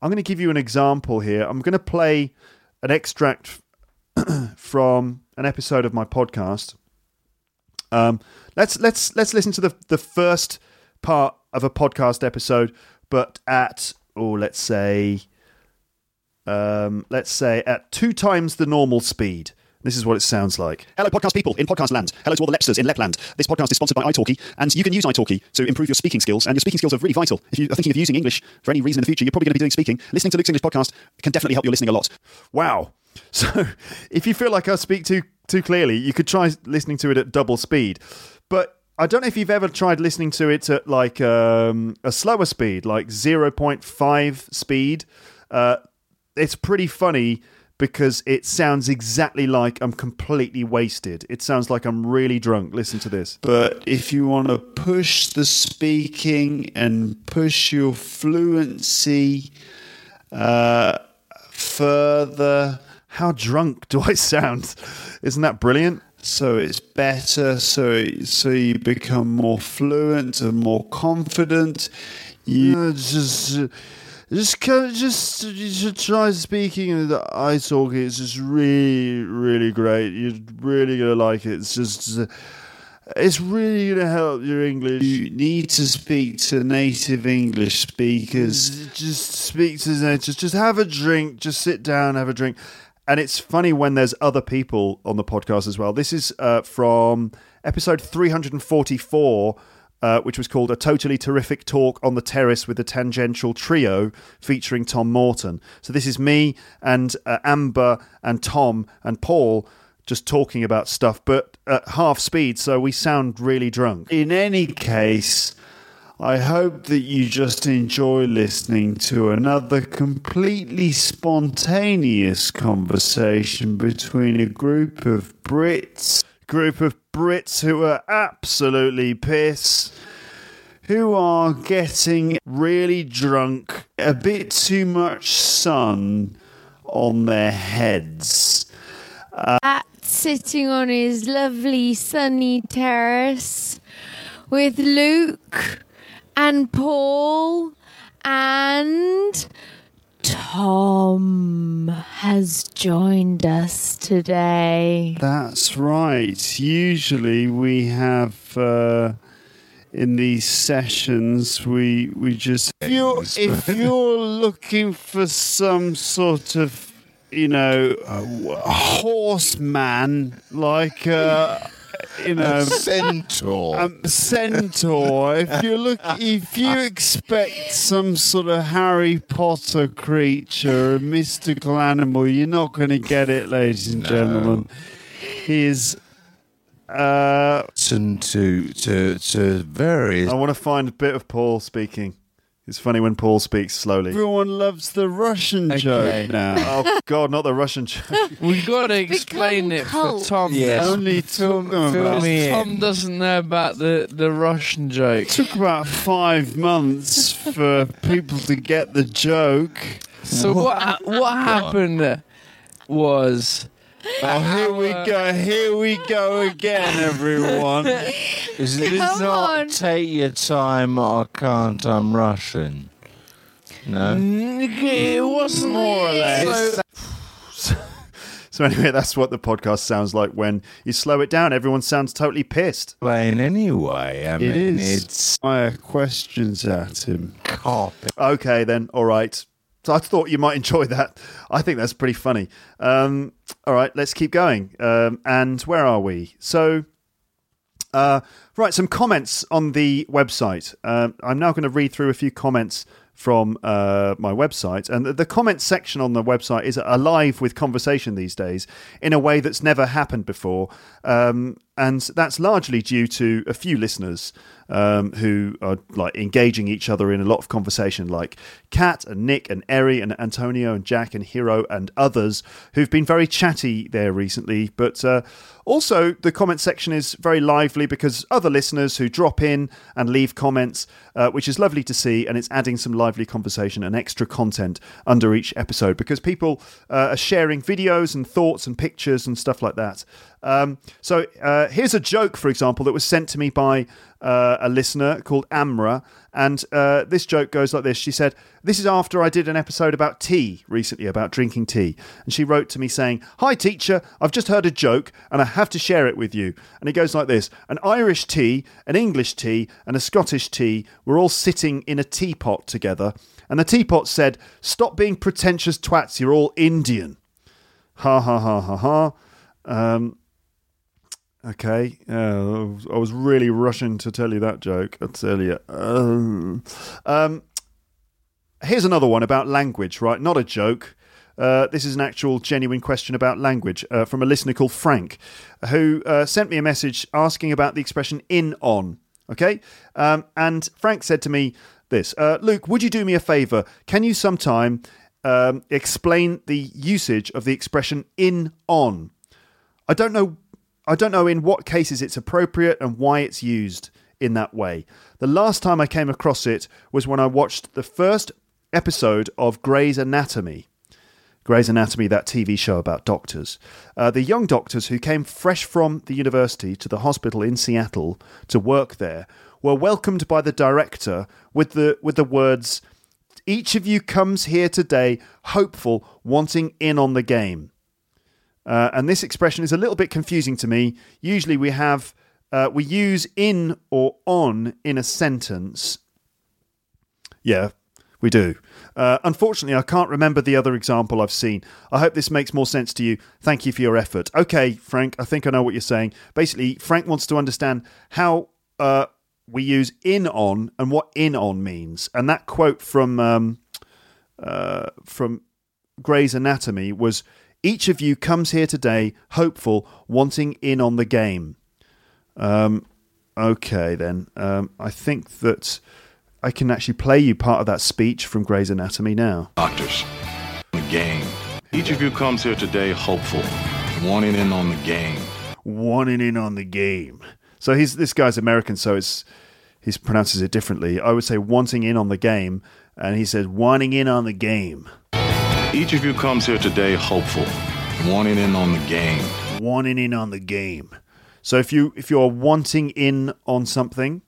I'm going to give you an example here. I'm going to play an extract from an episode of my podcast. Um, let's let's let's listen to the the first part of a podcast episode, but at oh, let's say um, let's say, at two times the normal speed. This is what it sounds like. Hello, podcast people in podcast land. Hello to all the Lepsters in Lepland. This podcast is sponsored by italki, and you can use italki to improve your speaking skills. And your speaking skills are really vital. If you are thinking of using English for any reason in the future, you're probably going to be doing speaking. Listening to Luke's English podcast can definitely help your listening a lot. Wow. So, if you feel like I speak too too clearly, you could try listening to it at double speed. But I don't know if you've ever tried listening to it at like um, a slower speed, like 0.5 speed. Uh, it's pretty funny because it sounds exactly like I'm completely wasted. It sounds like I'm really drunk. Listen to this. But if you want to push the speaking and push your fluency uh, further. How drunk do I sound? Isn't that brilliant? So it's better, so so you become more fluent and more confident. You uh, just. Just just just try speaking in the italki. It's just really really great. You're really gonna like it. It's just. It's really going to help your English. You need to speak to native English speakers. Just speak to natives. Just have a drink. Just sit down, have a drink. And it's funny when there's other people on the podcast as well. This is uh, from episode 344 uh, which was called A Totally Terrific Talk on the Terrace with the Tangential Trio featuring Tom Morton. So this is me and uh, Amber and Tom and Paul just talking about stuff, but at half speed, so we sound really drunk. In any case, I hope that you just enjoy listening to another completely spontaneous conversation between a group of Brits group of Brits who are absolutely piss, who are getting really drunk, a bit too much sun on their heads. Uh, At sitting on his lovely sunny terrace with Luke and Paul and Tom has joined us today. That's right. Usually we have uh, in these sessions we we just if you're, if you're looking for some sort of you know horseman like uh, you know Centaur. um, centaur. If you look, if you expect some sort of Harry Potter creature, a mystical animal, you're not going to get it, ladies and gentlemen. He is. Uh, to to to various. I want to find a bit of Paul speaking. It's funny when Paul speaks slowly. everyone loves the Russian Okay. joke now. Oh God, not the Russian joke. We got to explain it cult. for Tom. Yes. Only talking fill about. me in. Tom doesn't know about the, the Russian joke. It took about five months for people to get the joke. So what what happened was Oh, here we go! Here we go again, everyone. Is it Come not on. take your time or can't I'm Russian? No. it wasn't more or less. So anyway, that's what the podcast sounds like when you slow it down. Everyone sounds totally pissed. Plain anyway. I mean, It is. It's Fire questions at him. copy. Okay, then. All right. So I thought you might enjoy that. I think that's pretty funny. Um, all right, let's keep going. Um, and where are we? So, uh, right, some comments on the website. Um, I'm now going to read through a few comments from uh, my website. And the, the comment section on the website is alive with conversation these days in a way that's never happened before. Um, and that's largely due to a few listeners um, who are like engaging each other in a lot of conversation, like Kat and Nick and Eri and Antonio and Jack and Hero and others who've been very chatty there recently. But uh, also, the comment section is very lively because other listeners who drop in and leave comments, uh, which is lovely to see, and it's adding some lively conversation and extra content under each episode because people uh, are sharing videos and thoughts and pictures and stuff like that. Um, so uh, here's a joke, for example, that was sent to me by uh, a listener called Amra, and uh, this joke goes like this. She said, "This is after I did an episode about tea recently, about drinking tea," and she wrote to me saying, "Hi teacher, I've just heard a joke and I have to share it with you." And it goes like this: An Irish tea, an English tea, and a Scottish tea were all sitting in a teapot together, and the teapot said, "Stop being pretentious twats. You're all Indian." Ha ha ha ha ha. Um, Okay, uh, I was really rushing to tell you that joke. Tell. Um, um, here's another one about language, right? Not a joke. Uh, this is an actual genuine question about language uh, from a listener called Frank, who uh, sent me a message asking about the expression in on. Okay, um, and Frank said to me this uh, Luke, would you do me a favor? Can you sometime um, explain the usage of the expression in on? I don't know I don't know in what cases it's appropriate and why it's used in that way. The last time I came across it was when I watched the first episode of Grey's Anatomy. Grey's Anatomy, that TV show about doctors. Uh, the young doctors who came fresh from the university to the hospital in Seattle to work there were welcomed by the director with the with the words, "Each of you comes here today hopeful, wanting in on the game." Uh, and this expression is a little bit confusing to me. Usually we have uh, we use in or on in a sentence. Yeah, we do. Uh, unfortunately, I can't remember the other example I've seen. I hope this makes more sense to you. Thank you for your effort. Okay, Frank, I think I know what you're saying. Basically, Frank wants to understand how uh, we use in on and what in on means. And that quote from um, uh, from Grey's Anatomy was each of you comes here today hopeful, wanting in on the game. Um, okay, then. Um, I think that I can actually play you part of that speech from Grey's Anatomy now. Doctors, the game. Each of you comes here today hopeful, wanting in on the game. Wanting in on the game. So he's this guy's American, so it's he pronounces it differently. I would say wanting in on the game, and he says wanting in on the game. Each of you comes here today hopeful, wanting in on the game. Wanting in on the game. So if you if you're wanting in on something,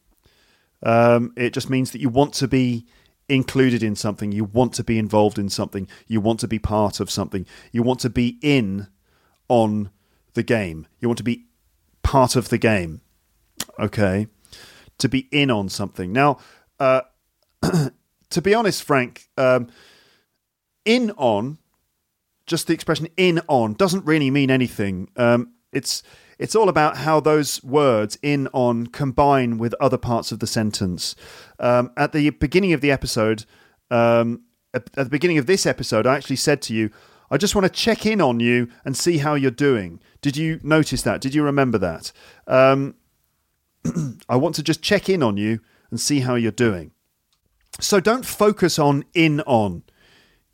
um, it just means that you want to be included in something, you want to be involved in something, you want to be part of something, you want to be in on the game, you want to be part of the game. Okay, to be in on something. Now, uh, to be honest, Frank, um, in on, just the expression in on doesn't really mean anything. Um, it's it's all about how those words in on combine with other parts of the sentence. Um, at the beginning of the episode, um, at, at the beginning of this episode, I actually said to you, I just want to check in on you and see how you're doing. Did you notice that? Did you remember that? Um, I want to just check in on you and see how you're doing. So don't focus on in on.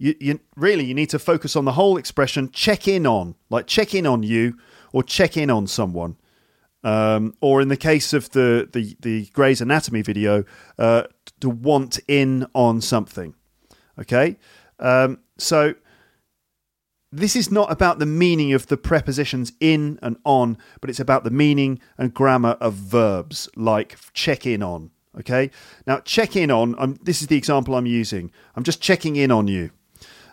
You, you really you need to focus on the whole expression check in on, like check in on you or check in on someone. Um, or in the case of the the, the Grey's Anatomy video, uh, to want in on something. Okay, um, so this is not about the meaning of the prepositions in and on, but it's about the meaning and grammar of verbs like check in on. Okay, now check in on. Um, this is the example I'm using. I'm just checking in on you.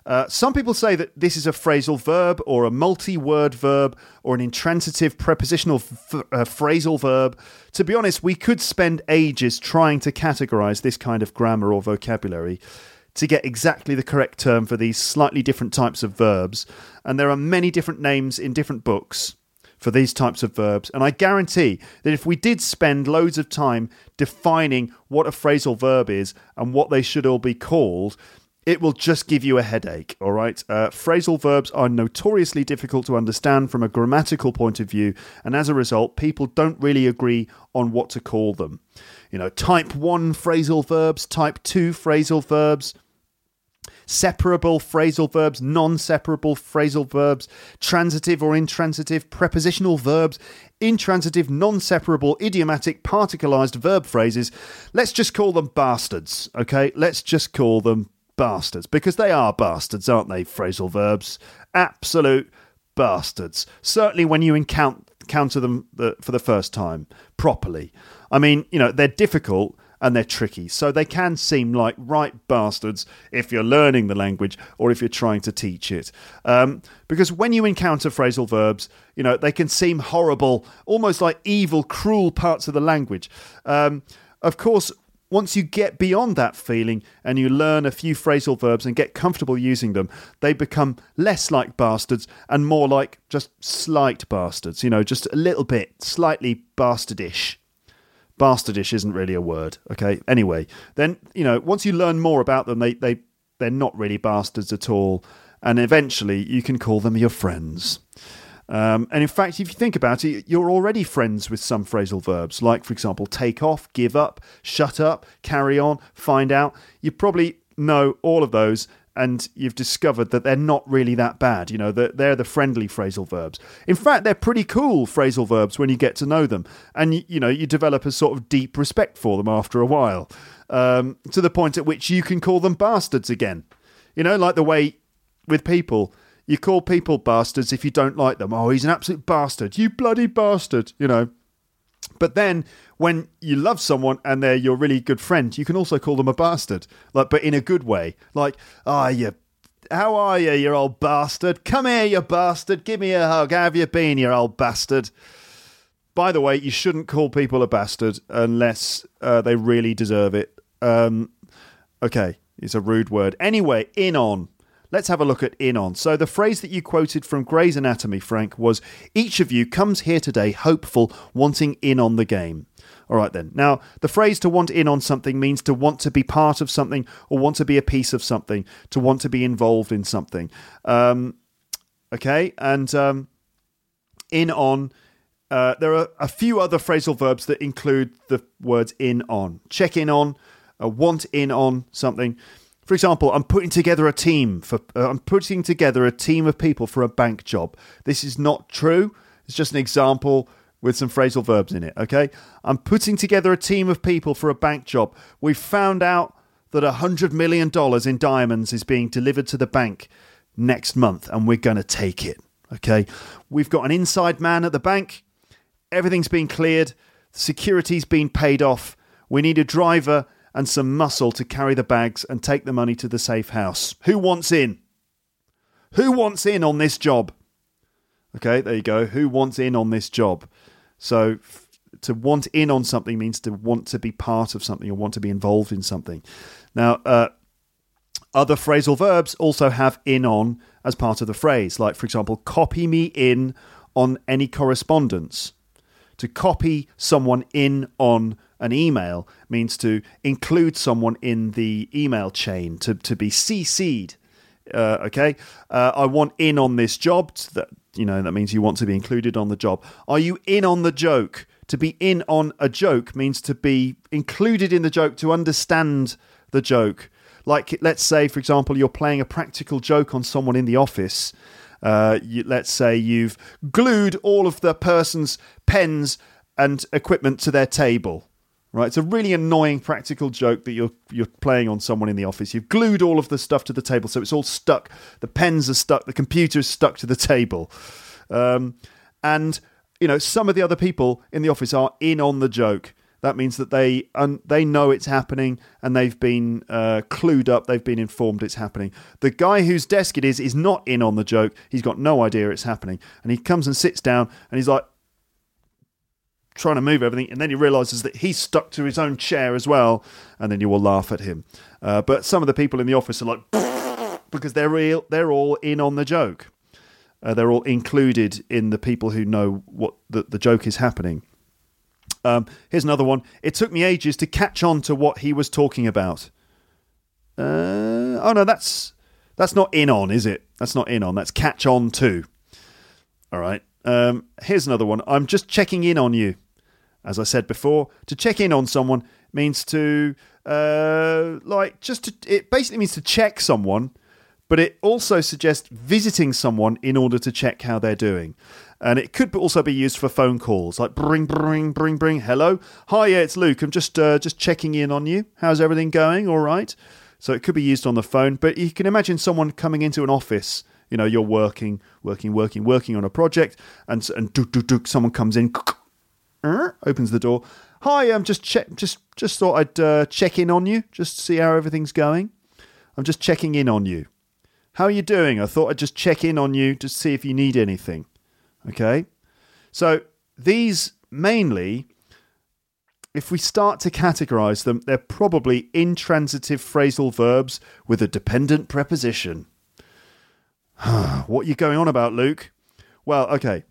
Uh, some people say that this is a phrasal verb or a multi word verb or an intransitive prepositional f- uh, phrasal verb. To be honest, we could spend ages trying to categorize this kind of grammar or vocabulary to get exactly the correct term for these slightly different types of verbs. And there are many different names in different books for these types of verbs. And I guarantee that if we did spend loads of time defining what a phrasal verb is and what they should all be called, it will just give you a headache, all right? Uh, phrasal verbs are notoriously difficult to understand from a grammatical point of view, and as a result, people don't really agree on what to call them. You know, type 1 phrasal verbs, type 2 phrasal verbs, separable phrasal verbs, non separable phrasal verbs, transitive or intransitive prepositional verbs, intransitive, non separable, idiomatic, particularized verb phrases. Let's just call them bastards, okay? Let's just call them bastards because they are bastards, aren't they? Phrasal verbs, absolute bastards. Certainly when you encounter them for the first time properly. I mean, you know, they're difficult and they're tricky, so they can seem like right bastards if you're learning the language or if you're trying to teach it. Um, because when you encounter phrasal verbs, you know, they can seem horrible, almost like evil, cruel parts of the language. Um, of course, once you get beyond that feeling and you learn a few phrasal verbs and get comfortable using them, they become less like bastards and more like just slight bastards, you know, just a little bit, slightly bastardish. Bastardish isn't really a word, okay? Anyway, then, you know, once you learn more about them, they, they, they're not really bastards at all. And eventually you can call them your friends. Um, and in fact, if you think about it, you're already friends with some phrasal verbs, like, for example, take off, give up, shut up, carry on, find out. You probably know all of those, and you've discovered that they're not really that bad. You know, they're, they're the friendly phrasal verbs. In fact, they're pretty cool phrasal verbs when you get to know them, and you, you know, you develop a sort of deep respect for them after a while, um, to the point at which you can call them bastards again. You know, like the way with people you call people bastards if you don't like them. Oh, he's an absolute bastard. You bloody bastard, you know. But then when you love someone and they're your really good friend, you can also call them a bastard. Like but in a good way. Like, ah, oh, you how are you, you old bastard? Come here, you bastard. Give me a hug. How have you been, you old bastard? By the way, you shouldn't call people a bastard unless uh, they really deserve it. Um, okay, it's a rude word. Anyway, in on. Let's have a look at in on. So, the phrase that you quoted from Grey's Anatomy, Frank, was each of you comes here today hopeful, wanting in on the game. All right, then. Now, the phrase to want in on something means to want to be part of something or want to be a piece of something, to want to be involved in something. Um, okay, and um, in on. Uh, there are a few other phrasal verbs that include the words in on. Check in on, uh, want in on something. For example, I'm putting together a team for uh, I'm putting together a team of people for a bank job. This is not true. It's just an example. with some phrasal verbs in it, okay? I'm putting together a team of people for a bank job. We've found out that $100 million in diamonds is being delivered to the bank next month, and we're going to take it, okay? We've got an inside man at the bank. Everything's been cleared. Security's been paid off. We need a driver and some muscle to carry the bags and take the money to the safe house. Who wants in? Who wants in on this job? Okay, there you go. Who wants in on this job? So f- to want in on something means to want to be part of something or want to be involved in something. Now, uh, other phrasal verbs also have in on as part of the phrase. Like, for example, copy me in on any correspondence. To copy someone in on an email means to include someone in the email chain, to, to be CC'd. Uh, okay, uh, I want in on this job. That you know that means you want to be included on the job. Are you in on the joke? To be in on a joke means to be included in the joke, to understand the joke. Like, let's say, for example, you're playing a practical joke on someone in the office. Uh, you, let's say you've glued all of the person's pens and equipment to their table. Right, it's a really annoying practical joke that you're you're playing on someone in the office. You've glued all of the stuff to the table, so it's all stuck. The pens are stuck. The computer is stuck to the table, um, and you know some of the other people in the office are in on the joke. That means that they un- they know it's happening and they've been uh, clued up. They've been informed it's happening. The guy whose desk it is is not in on the joke. He's got no idea it's happening, and he comes and sits down and he's like, trying to move everything, and then he realizes that he's stuck to his own chair as well, and then you will laugh at him. Uh, but some of the people in the office are like, because they're real, they're all in on the joke. Uh, they're all included in the people who know what the, the joke is happening. Um, here's another one. It took me ages to catch on to what he was talking about. Uh, oh no, that's that's not in on, is it? That's not in on. That's catch on to. All right. Um, here's another one. I'm just checking in on you. As I said before, to check in on someone means to uh, like just to, it basically means to check someone, but it also suggests visiting someone in order to check how they're doing. And it could also be used for phone calls, like bring, bring, bring, bring. Hello, hi, yeah, it's Luke. I'm just uh, just checking in on you. How's everything going? All right. So it could be used on the phone, but you can imagine someone coming into an office. You know, you're working, working, working, working on a project, and and do, do, do, someone comes in, opens the door. Hi, I'm just check, just just thought I'd uh, check in on you, just to see how everything's going. I'm just checking in on you. How are you doing? I thought I'd just check in on you to see if you need anything. Okay, so these mainly if we start to categorize them, they're probably intransitive phrasal verbs with a dependent preposition. what are you going on about, Luke? Well, okay.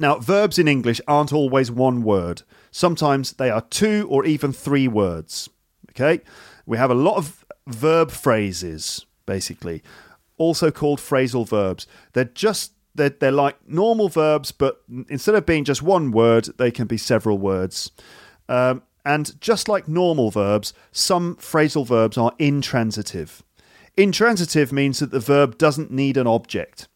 Now, verbs in English aren't always one word. Sometimes they are two or even three words. Okay? We have a lot of verb phrases, basically, also called phrasal verbs. They're just they're, they're like normal verbs, but instead of being just one word, they can be several words. Um, and just like normal verbs, some phrasal verbs are intransitive. Intransitive means that the verb doesn't need an object.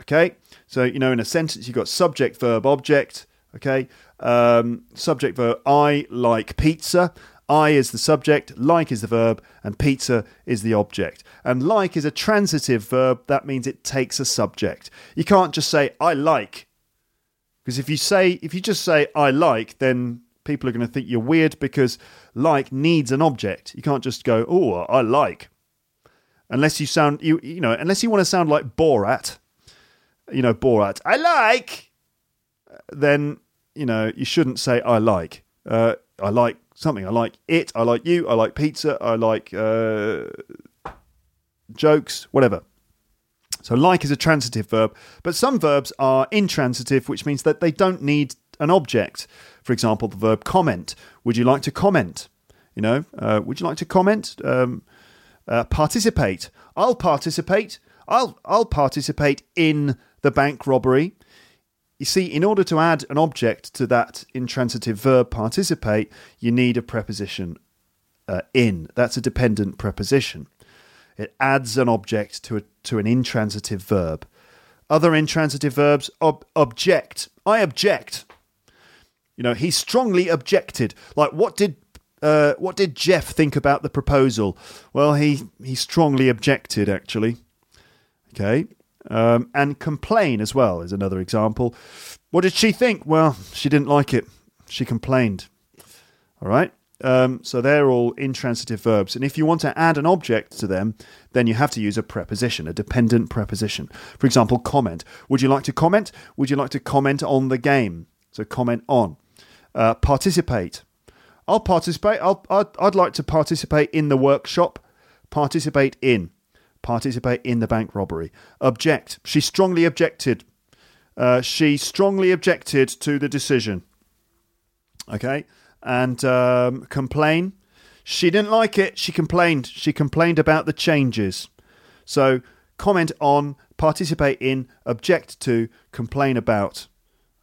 Okay, so you know in a sentence you've got subject, verb, object. Okay, um, subject, verb. I like pizza. I is the subject, like is the verb, and pizza is the object. And like is a transitive verb. That means it takes a subject. You can't just say I like, because if you say if you just say I like, then people are going to think you're weird because like needs an object. You can't just go, oh, I like. Unless you sound, you you know, unless you want to sound like Borat, you know, Borat, I like, then, you know, you shouldn't say I like. Uh, I like something. I like it. I like you. I like pizza. I like uh, jokes, whatever. So, like is a transitive verb, but some verbs are intransitive, which means that they don't need an object. For example, the verb comment. Would you like to comment? You know, uh, would you like to comment? Um, uh, participate. I'll participate. I'll I'll participate in the bank robbery. You see, in order to add an object to that intransitive verb participate, you need a preposition uh, in. That's a dependent preposition. It adds an object to a, to an intransitive verb. Other intransitive verbs ob- object. I object. You know, he strongly objected. Like, what did uh, what did Jeff think about the proposal? Well, he he strongly objected, actually. Okay, um, and complain as well is another example. What did she think? Well, she didn't like it. She complained. All right. Um, so they're all intransitive verbs. And if you want to add an object to them, then you have to use a preposition, a dependent preposition. For example, comment. Would you like to comment? Would you like to comment on the game? So comment on. Uh, participate. I'll participate. I'll, I'd, I'd like to participate in the workshop. Participate in. Participate in the bank robbery. Object. She strongly objected. Uh, she strongly objected to the decision. Okay and um, complain. She didn't like it. She complained. She complained about the changes. So comment on, participate in, object to, complain about.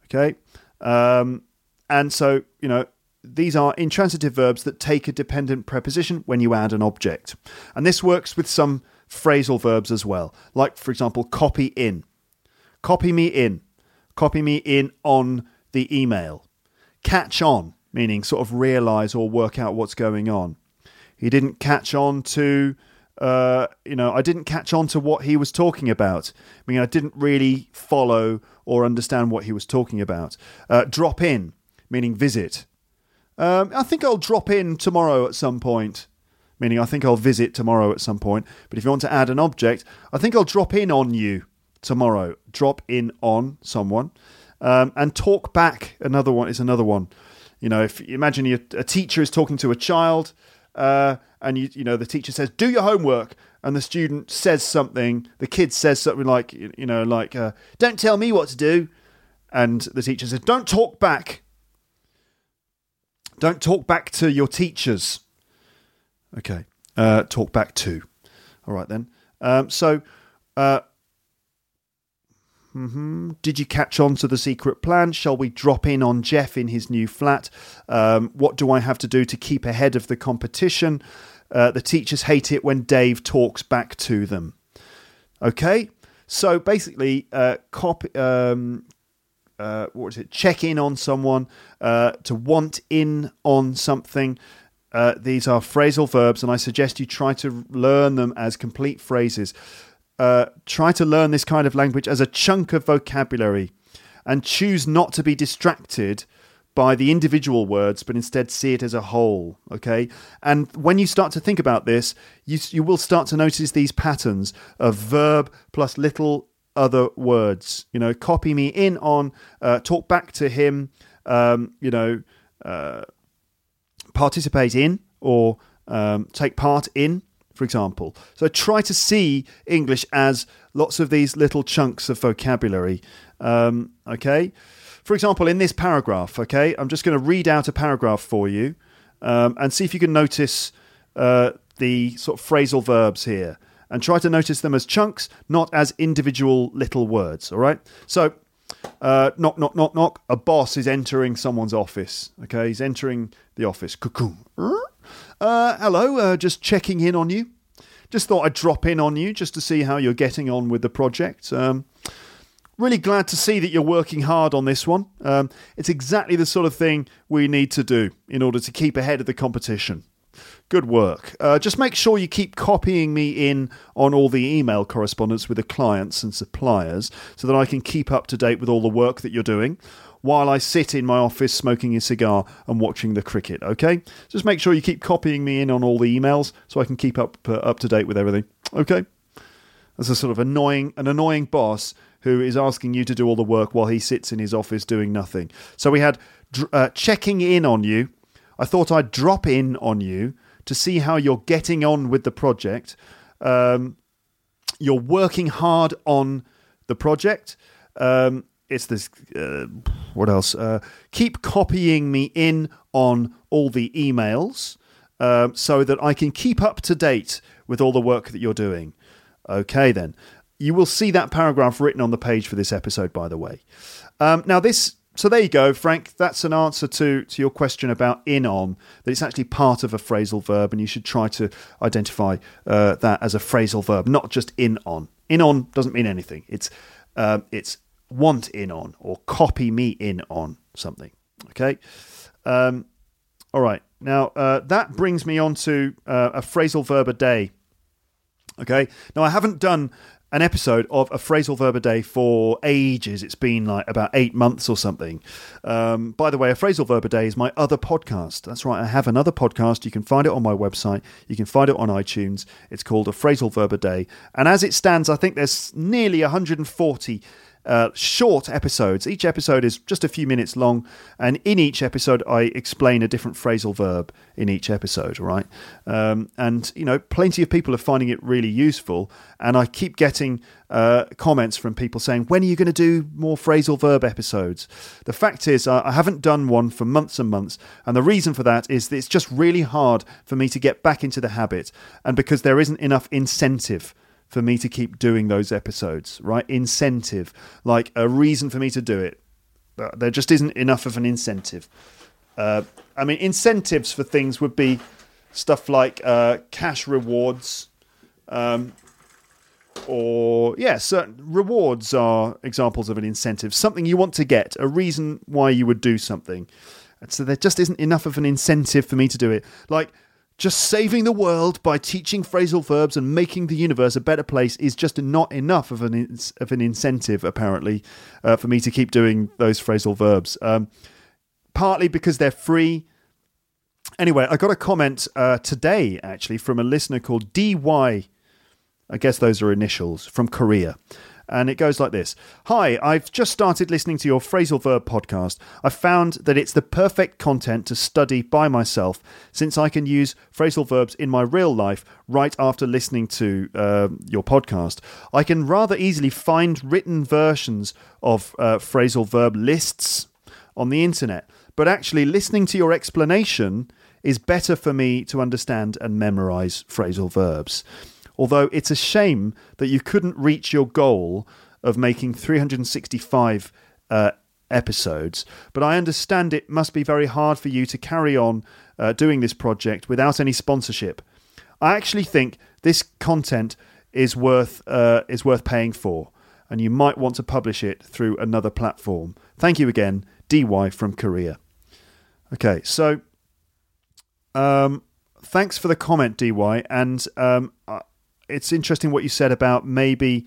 Okay? Um, and so, you know, these are intransitive verbs that take a dependent preposition when you add an object. And this works with some phrasal verbs as well. Like, for example, copy in. Copy me in. Copy me in on the email. Catch on meaning sort of realize or work out what's going on. He didn't catch on to, uh, you know, I didn't catch on to what he was talking about. I mean, I didn't really follow or understand what he was talking about. Uh, drop in, meaning visit. Um, I think I'll drop in tomorrow at some point, meaning I think I'll visit tomorrow at some point. But if you want to add an object, I think I'll drop in on you tomorrow. Drop in on someone. Um, and talk back, another one is another one. You know, if you imagine you, a teacher is talking to a child, uh, and you you know the teacher says, "Do your homework," and the student says something, the kid says something like, you know, like, uh, "Don't tell me what to do," and the teacher says, "Don't talk back. Don't talk back to your teachers." Okay, uh, talk back to. All right then. Um, so, uh, Mm-hmm. Did you catch on to the secret plan? Shall we drop in on Jeff in his new flat? Um, what do I have to do to keep ahead of the competition? Uh, the teachers hate it when Dave talks back to them. Okay, so basically, uh, copy. Um, uh, what is it? Check in on someone, uh, to want in on something. Uh, these are phrasal verbs, and I suggest you try to learn them as complete phrases uh, try to learn this kind of language as a chunk of vocabulary and choose not to be distracted by the individual words, but instead see it as a whole. Okay, and when you start to think about this, you you will start to notice these patterns of verb plus little other words. You know, copy me in on, uh, talk back to him. Um, you know, uh, participate in or um, take part in for example. So try to see English as lots of these little chunks of vocabulary. Um, okay. For example, in this paragraph, okay, I'm just going to read out a paragraph for you um, and see if you can notice uh, the sort of phrasal verbs here and try to notice them as chunks, not as individual little words. All right. So, uh, knock, knock, knock, knock. A boss is entering someone's office. Okay, he's entering the office. Uh, hello, uh, just checking in on you. Just thought I'd drop in on you just to see how you're getting on with the project. Um, really glad to see that you're working hard on this one. Um, it's exactly the sort of thing we need to do in order to keep ahead of the competition. Good work. Uh, just make sure you keep copying me in on all the email correspondence with the clients and suppliers so that I can keep up to date with all the work that you're doing while I sit in my office smoking a cigar and watching the cricket. Okay, just make sure you keep copying me in on all the emails so I can keep up uh, up to date with everything. Okay, that's a sort of annoying an annoying boss who is asking you to do all the work while he sits in his office doing nothing. So we had uh, checking in on you. I thought I'd drop in on you to see how you're getting on with the project. Um, you're working hard on the project. Um, it's this. Uh, what else? Uh, keep copying me in on all the emails um, so that I can keep up to date with all the work that you're doing. Okay, then. You will see that paragraph written on the page for this episode, by the way. Um, now, this. So there you go, Frank. That's an answer to, to your question about in on, that it's actually part of a phrasal verb, and you should try to identify uh, that as a phrasal verb, not just in on. In on doesn't mean anything. It's uh, it's want in on or copy me in on something. Okay. Um, all right. Now, uh, that brings me on to uh, a phrasal verb a day. Okay. Now, I haven't done an episode of a phrasal verb a day for ages. It's been like about eight months or something. Um, by the way, a phrasal verb a day is my other podcast. That's right, I have another podcast. You can find it on my website. You can find it on iTunes. It's called a phrasal verb a day. And as it stands, I think there's nearly 140 uh, short episodes. Each episode is just a few minutes long, and in each episode, I explain a different phrasal verb in each episode, right? Um, and, you know, plenty of people are finding it really useful, and I keep getting uh, comments from people saying, When are you going to do more phrasal verb episodes? The fact is, I haven't done one for months and months, and the reason for that is that it's just really hard for me to get back into the habit, and because there isn't enough incentive for me to keep doing those episodes, right? Incentive, like a reason for me to do it. There just isn't enough of an incentive. Uh, I mean, incentives for things would be stuff like uh, cash rewards, um, or yeah, certain rewards are examples of an incentive. Something you want to get, a reason why you would do something. And so there just isn't enough of an incentive for me to do it. Like just saving the world by teaching phrasal verbs and making the universe a better place is just not enough of an of an incentive, apparently, uh, for me to keep doing those phrasal verbs. Um, partly because they're free. Anyway, I got a comment uh, today actually from a listener called DY. I guess those are initials from Korea and it goes like this Hi, I've just started listening to your phrasal verb podcast. I found that it's the perfect content to study by myself since I can use phrasal verbs in my real life right after listening to uh, your podcast. I can rather easily find written versions of uh, phrasal verb lists on the internet, but actually listening to your explanation is better for me to understand and memorize phrasal verbs. Although it's a shame that you couldn't reach your goal of making 365 uh, episodes, but I understand it must be very hard for you to carry on uh, doing this project without any sponsorship. I actually think this content is worth uh, is worth paying for, and you might want to publish it through another platform. Thank you again, DY from Korea. Okay, so um, thanks for the comment, DY, and um, it's interesting what you said about maybe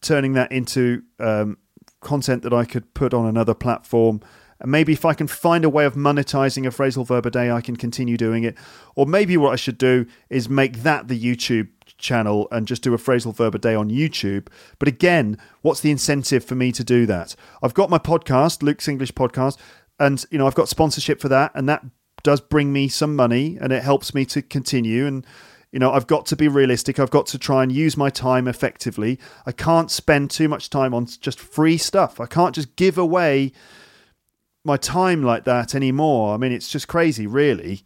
turning that into um, content that I could put on another platform. And maybe if I can find a way of monetizing a phrasal verb a day, I can continue doing it. Or maybe what I should do is make that the YouTube channel and just do a phrasal verb a day on YouTube. But again, what's the incentive for me to do that? I've got my podcast, Luke's English podcast, and you know I've got sponsorship for that, and that does bring me some money, and it helps me to continue and you know, I've got to be realistic. I've got to try and use my time effectively. I can't spend too much time on just free stuff. I can't just give away my time like that anymore. I mean, it's just crazy, really.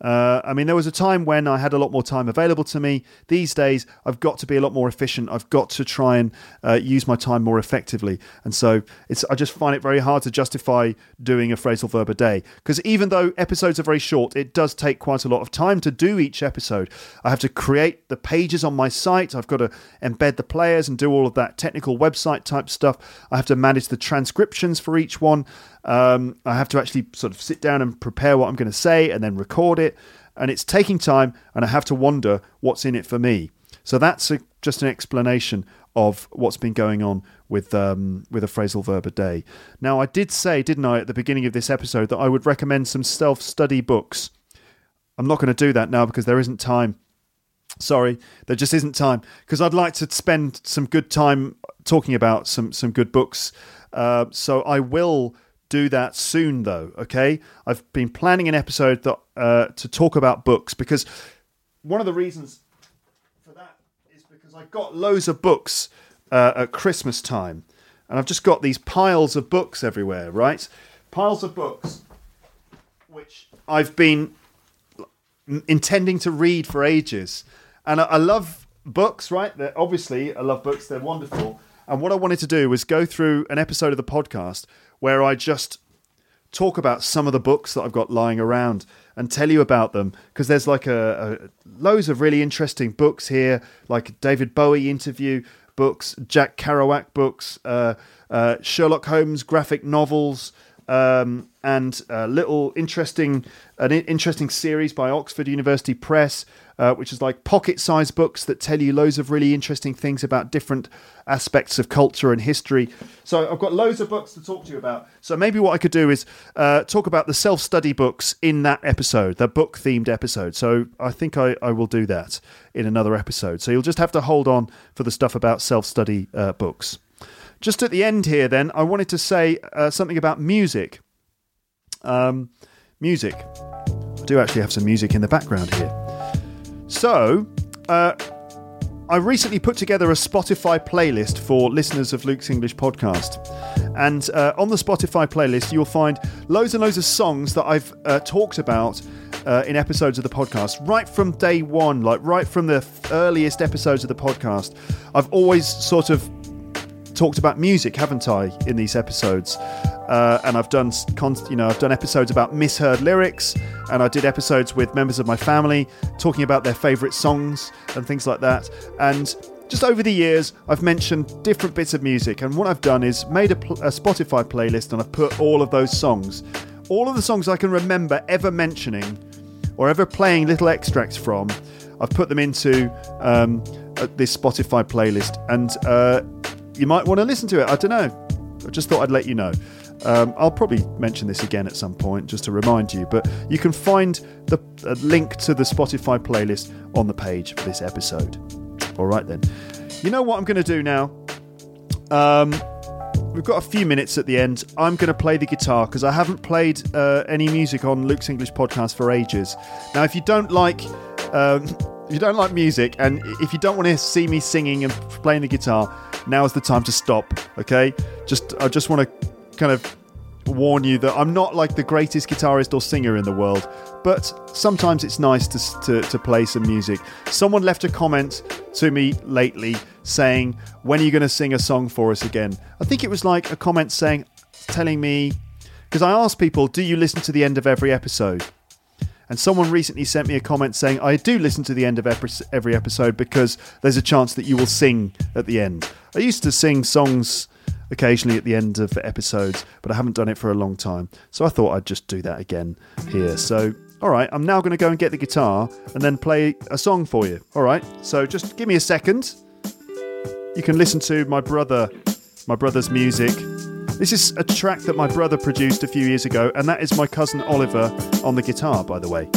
Uh, I mean, there was a time when I had a lot more time available to me. These days, I've got to be a lot more efficient. I've got to try and uh, use my time more effectively. And so it's, I just find it very hard to justify doing a phrasal verb a day. Because even though episodes are very short, it does take quite a lot of time to do each episode. I have to create the pages on my site, I've got to embed the players and do all of that technical website type stuff. I have to manage the transcriptions for each one. Um, I have to actually sort of sit down and prepare what I'm going to say and then record it. And it's taking time, and I have to wonder what's in it for me. So that's a, just an explanation of what's been going on with um, with a phrasal verb a day. Now, I did say, didn't I, at the beginning of this episode, that I would recommend some self study books. I'm not going to do that now because there isn't time. Sorry, there just isn't time because I'd like to spend some good time talking about some some good books. Uh, so I will do that soon, though. Okay, I've been planning an episode that uh, to talk about books because one of the reasons for that is because I got loads of books uh, at Christmas time, and I've just got these piles of books everywhere. Right, piles of books which I've been intending to read for ages, and I, I love books. Right, They're, obviously I love books. They're wonderful. And what I wanted to do was go through an episode of the podcast where I just talk about some of the books that I've got lying around and tell you about them because there's like a, a, loads of really interesting books here, like David Bowie interview books, Jack Kerouac books, uh, uh, Sherlock Holmes graphic novels, um, and a little interesting, an interesting series by Oxford University Press, uh, which is like pocket-sized books that tell you loads of really interesting things about different aspects of culture and history. So I've got loads of books to talk to you about. So maybe what I could do is uh, talk about the self-study books in that episode, the book-themed episode. So I think I, I will do that in another episode. So you'll just have to hold on for the stuff about self-study uh, books. Just at the end here, then, I wanted to say uh, something about music. Um, music. I do actually have some music in the background here. So, uh, I recently put together a Spotify playlist for listeners of Luke's English podcast. And uh, on the Spotify playlist, you'll find loads and loads of songs that I've uh, talked about uh, in episodes of the podcast, right from day one, like right from the earliest episodes of the podcast. I've always sort of talked about music, haven't I, in these episodes? Uh, and I've done, you know, I've done episodes about misheard lyrics, and I did episodes with members of my family talking about their favourite songs and things like that. And just over the years, I've mentioned different bits of music, and what I've done is made a, pl- a Spotify playlist, and I've put all of those songs, all of the songs I can remember ever mentioning or ever playing little extracts from. I've put them into um, uh, this Spotify playlist, and uh, you might want to listen to it. I don't know. I just thought I'd let you know. Um, I'll probably mention this again at some point just to remind you, but you can find the a link to the Spotify playlist on the page for this episode. All right, then. You know what I'm going to do now? Um, we've got a few minutes at the end. I'm going to play the guitar because I haven't played uh, any music on Luke's English podcast for ages. Now, if you don't like. Um, if you don't like music and if you don't want to see me singing and playing the guitar, now is the time to stop. Okay, just I just want to kind of warn you that I'm not like the greatest guitarist or singer in the world, but sometimes it's nice to, to, to play some music. Someone left a comment to me lately saying, When are you going to sing a song for us again? I think it was like a comment saying, telling me, because I asked people, Do you listen to the end of every episode? And someone recently sent me a comment saying, I do listen to the end of every episode because there's a chance that you will sing at the end. I used to sing songs occasionally at the end of episodes, but I haven't done it for a long time. So I thought I'd just do that again here. So, all right, I'm now going to go and get the guitar and then play a song for you. All right, so just give me a second. You can listen to my brother, my brother's music. This is a track that my brother produced a few years ago, and that is my cousin Oliver on the guitar, by the way.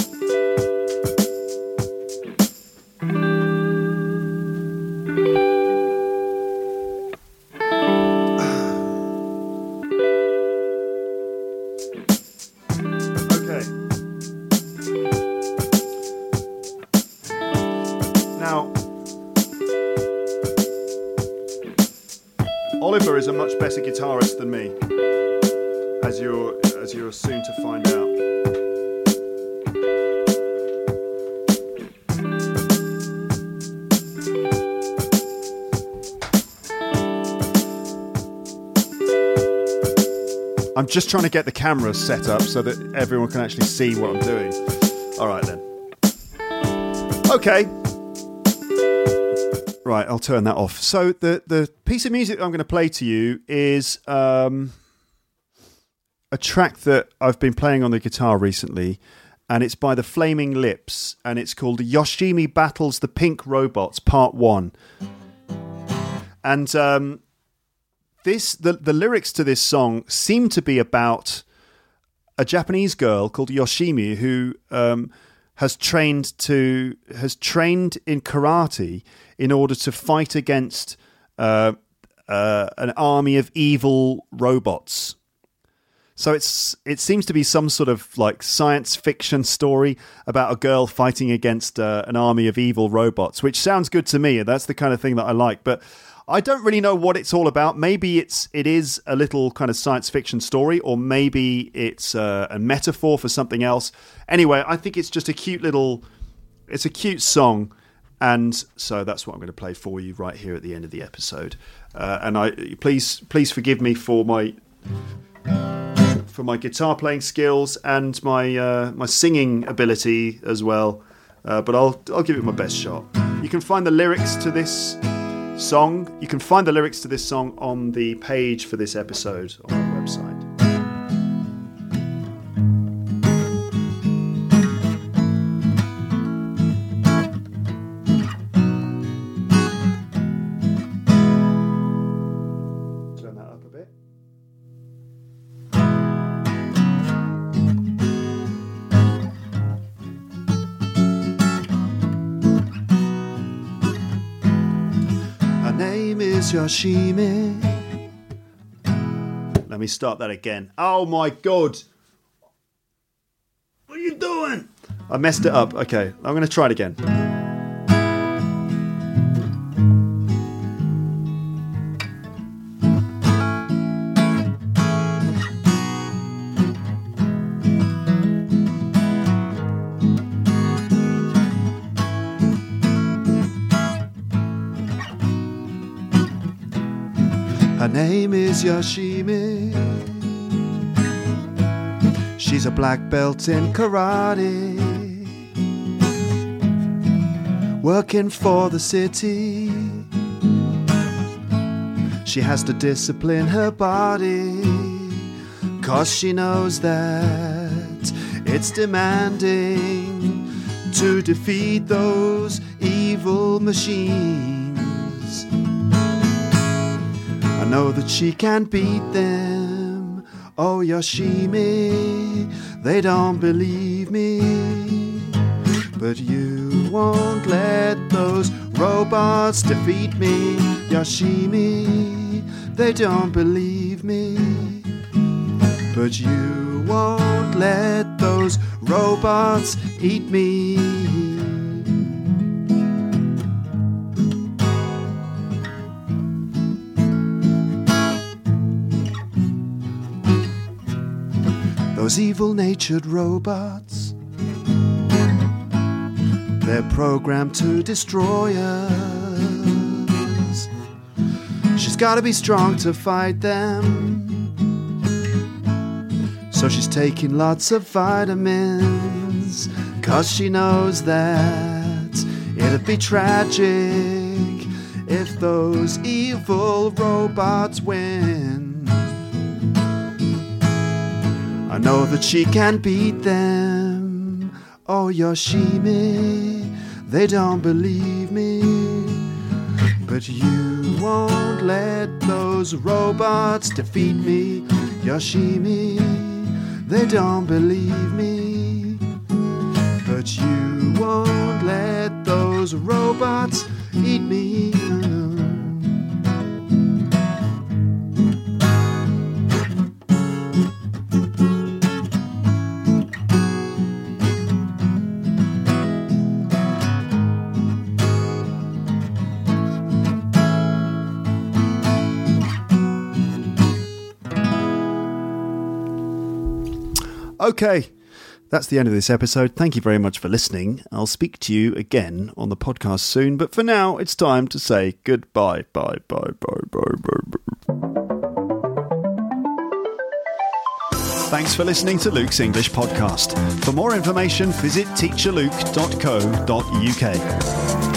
I'm just trying to get the camera set up so that everyone can actually see what I'm doing. All right then. Okay. Right, I'll turn that off. So the the piece of music I'm going to play to you is um, a track that I've been playing on the guitar recently, and it's by the Flaming Lips, and it's called Yoshimi Battles the Pink Robots Part One. And um, this the the lyrics to this song seem to be about a Japanese girl called Yoshimi who um, has trained to has trained in karate in order to fight against uh, uh, an army of evil robots. So it's it seems to be some sort of like science fiction story about a girl fighting against uh, an army of evil robots, which sounds good to me. That's the kind of thing that I like, but I don't really know what it's all about. Maybe it's it is a little kind of science fiction story, or maybe it's uh, a metaphor for something else. Anyway, I think it's just a cute little. It's a cute song, and so that's what I'm going to play for you right here at the end of the episode. Uh, and I please please forgive me for my for my guitar playing skills and my uh, my singing ability as well. Uh, but I'll I'll give it my best shot. You can find the lyrics to this song. You can find the lyrics to this song on the page for this episode is Yoshimi. Let me start that again. Oh my god. What are you doing? I messed it up. Okay, I'm to try it again. Is Yoshimi. She's a black belt in karate. Working for the city. She has to discipline her body. Cause she knows that it's demanding to defeat those evil machines. Know that she can beat them. Oh, Yoshimi, they don't believe me. But you won't let those robots defeat me. Yoshimi, they don't believe me. But you won't let those robots eat me. Those evil natured robots. They're programmed to destroy us. She's gotta be strong to fight them. So she's taking lots of vitamins. Cause she knows that it'd be tragic if those evil robots win. I know that she can beat them. Oh, Yoshimi, they don't believe me. But you won't let those robots defeat me. Yoshimi, they don't believe me. But you won't let those robots eat me. Okay, that's the end of this episode. Thank you very much for listening. I'll speak to you again on the podcast soon, but for now, it's time to say goodbye. Bye, bye, bye, bye, bye, bye. Thanks for listening to Luke's English podcast. For more information, visit teacherluke.co.uk.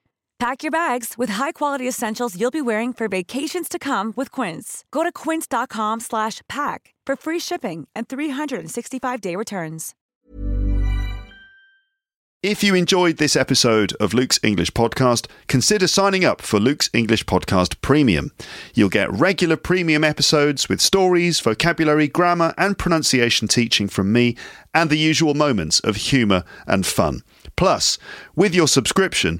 Pack your bags with high-quality essentials you'll be wearing for vacations to come with Quince. Go to quince.com slash pack for free shipping and 365-day returns. If you enjoyed this episode of Luke's English Podcast, consider signing up for Luke's English Podcast Premium. You'll get regular premium episodes with stories, vocabulary, grammar, and pronunciation teaching from me, and the usual moments of humour and fun. Plus, with your subscription,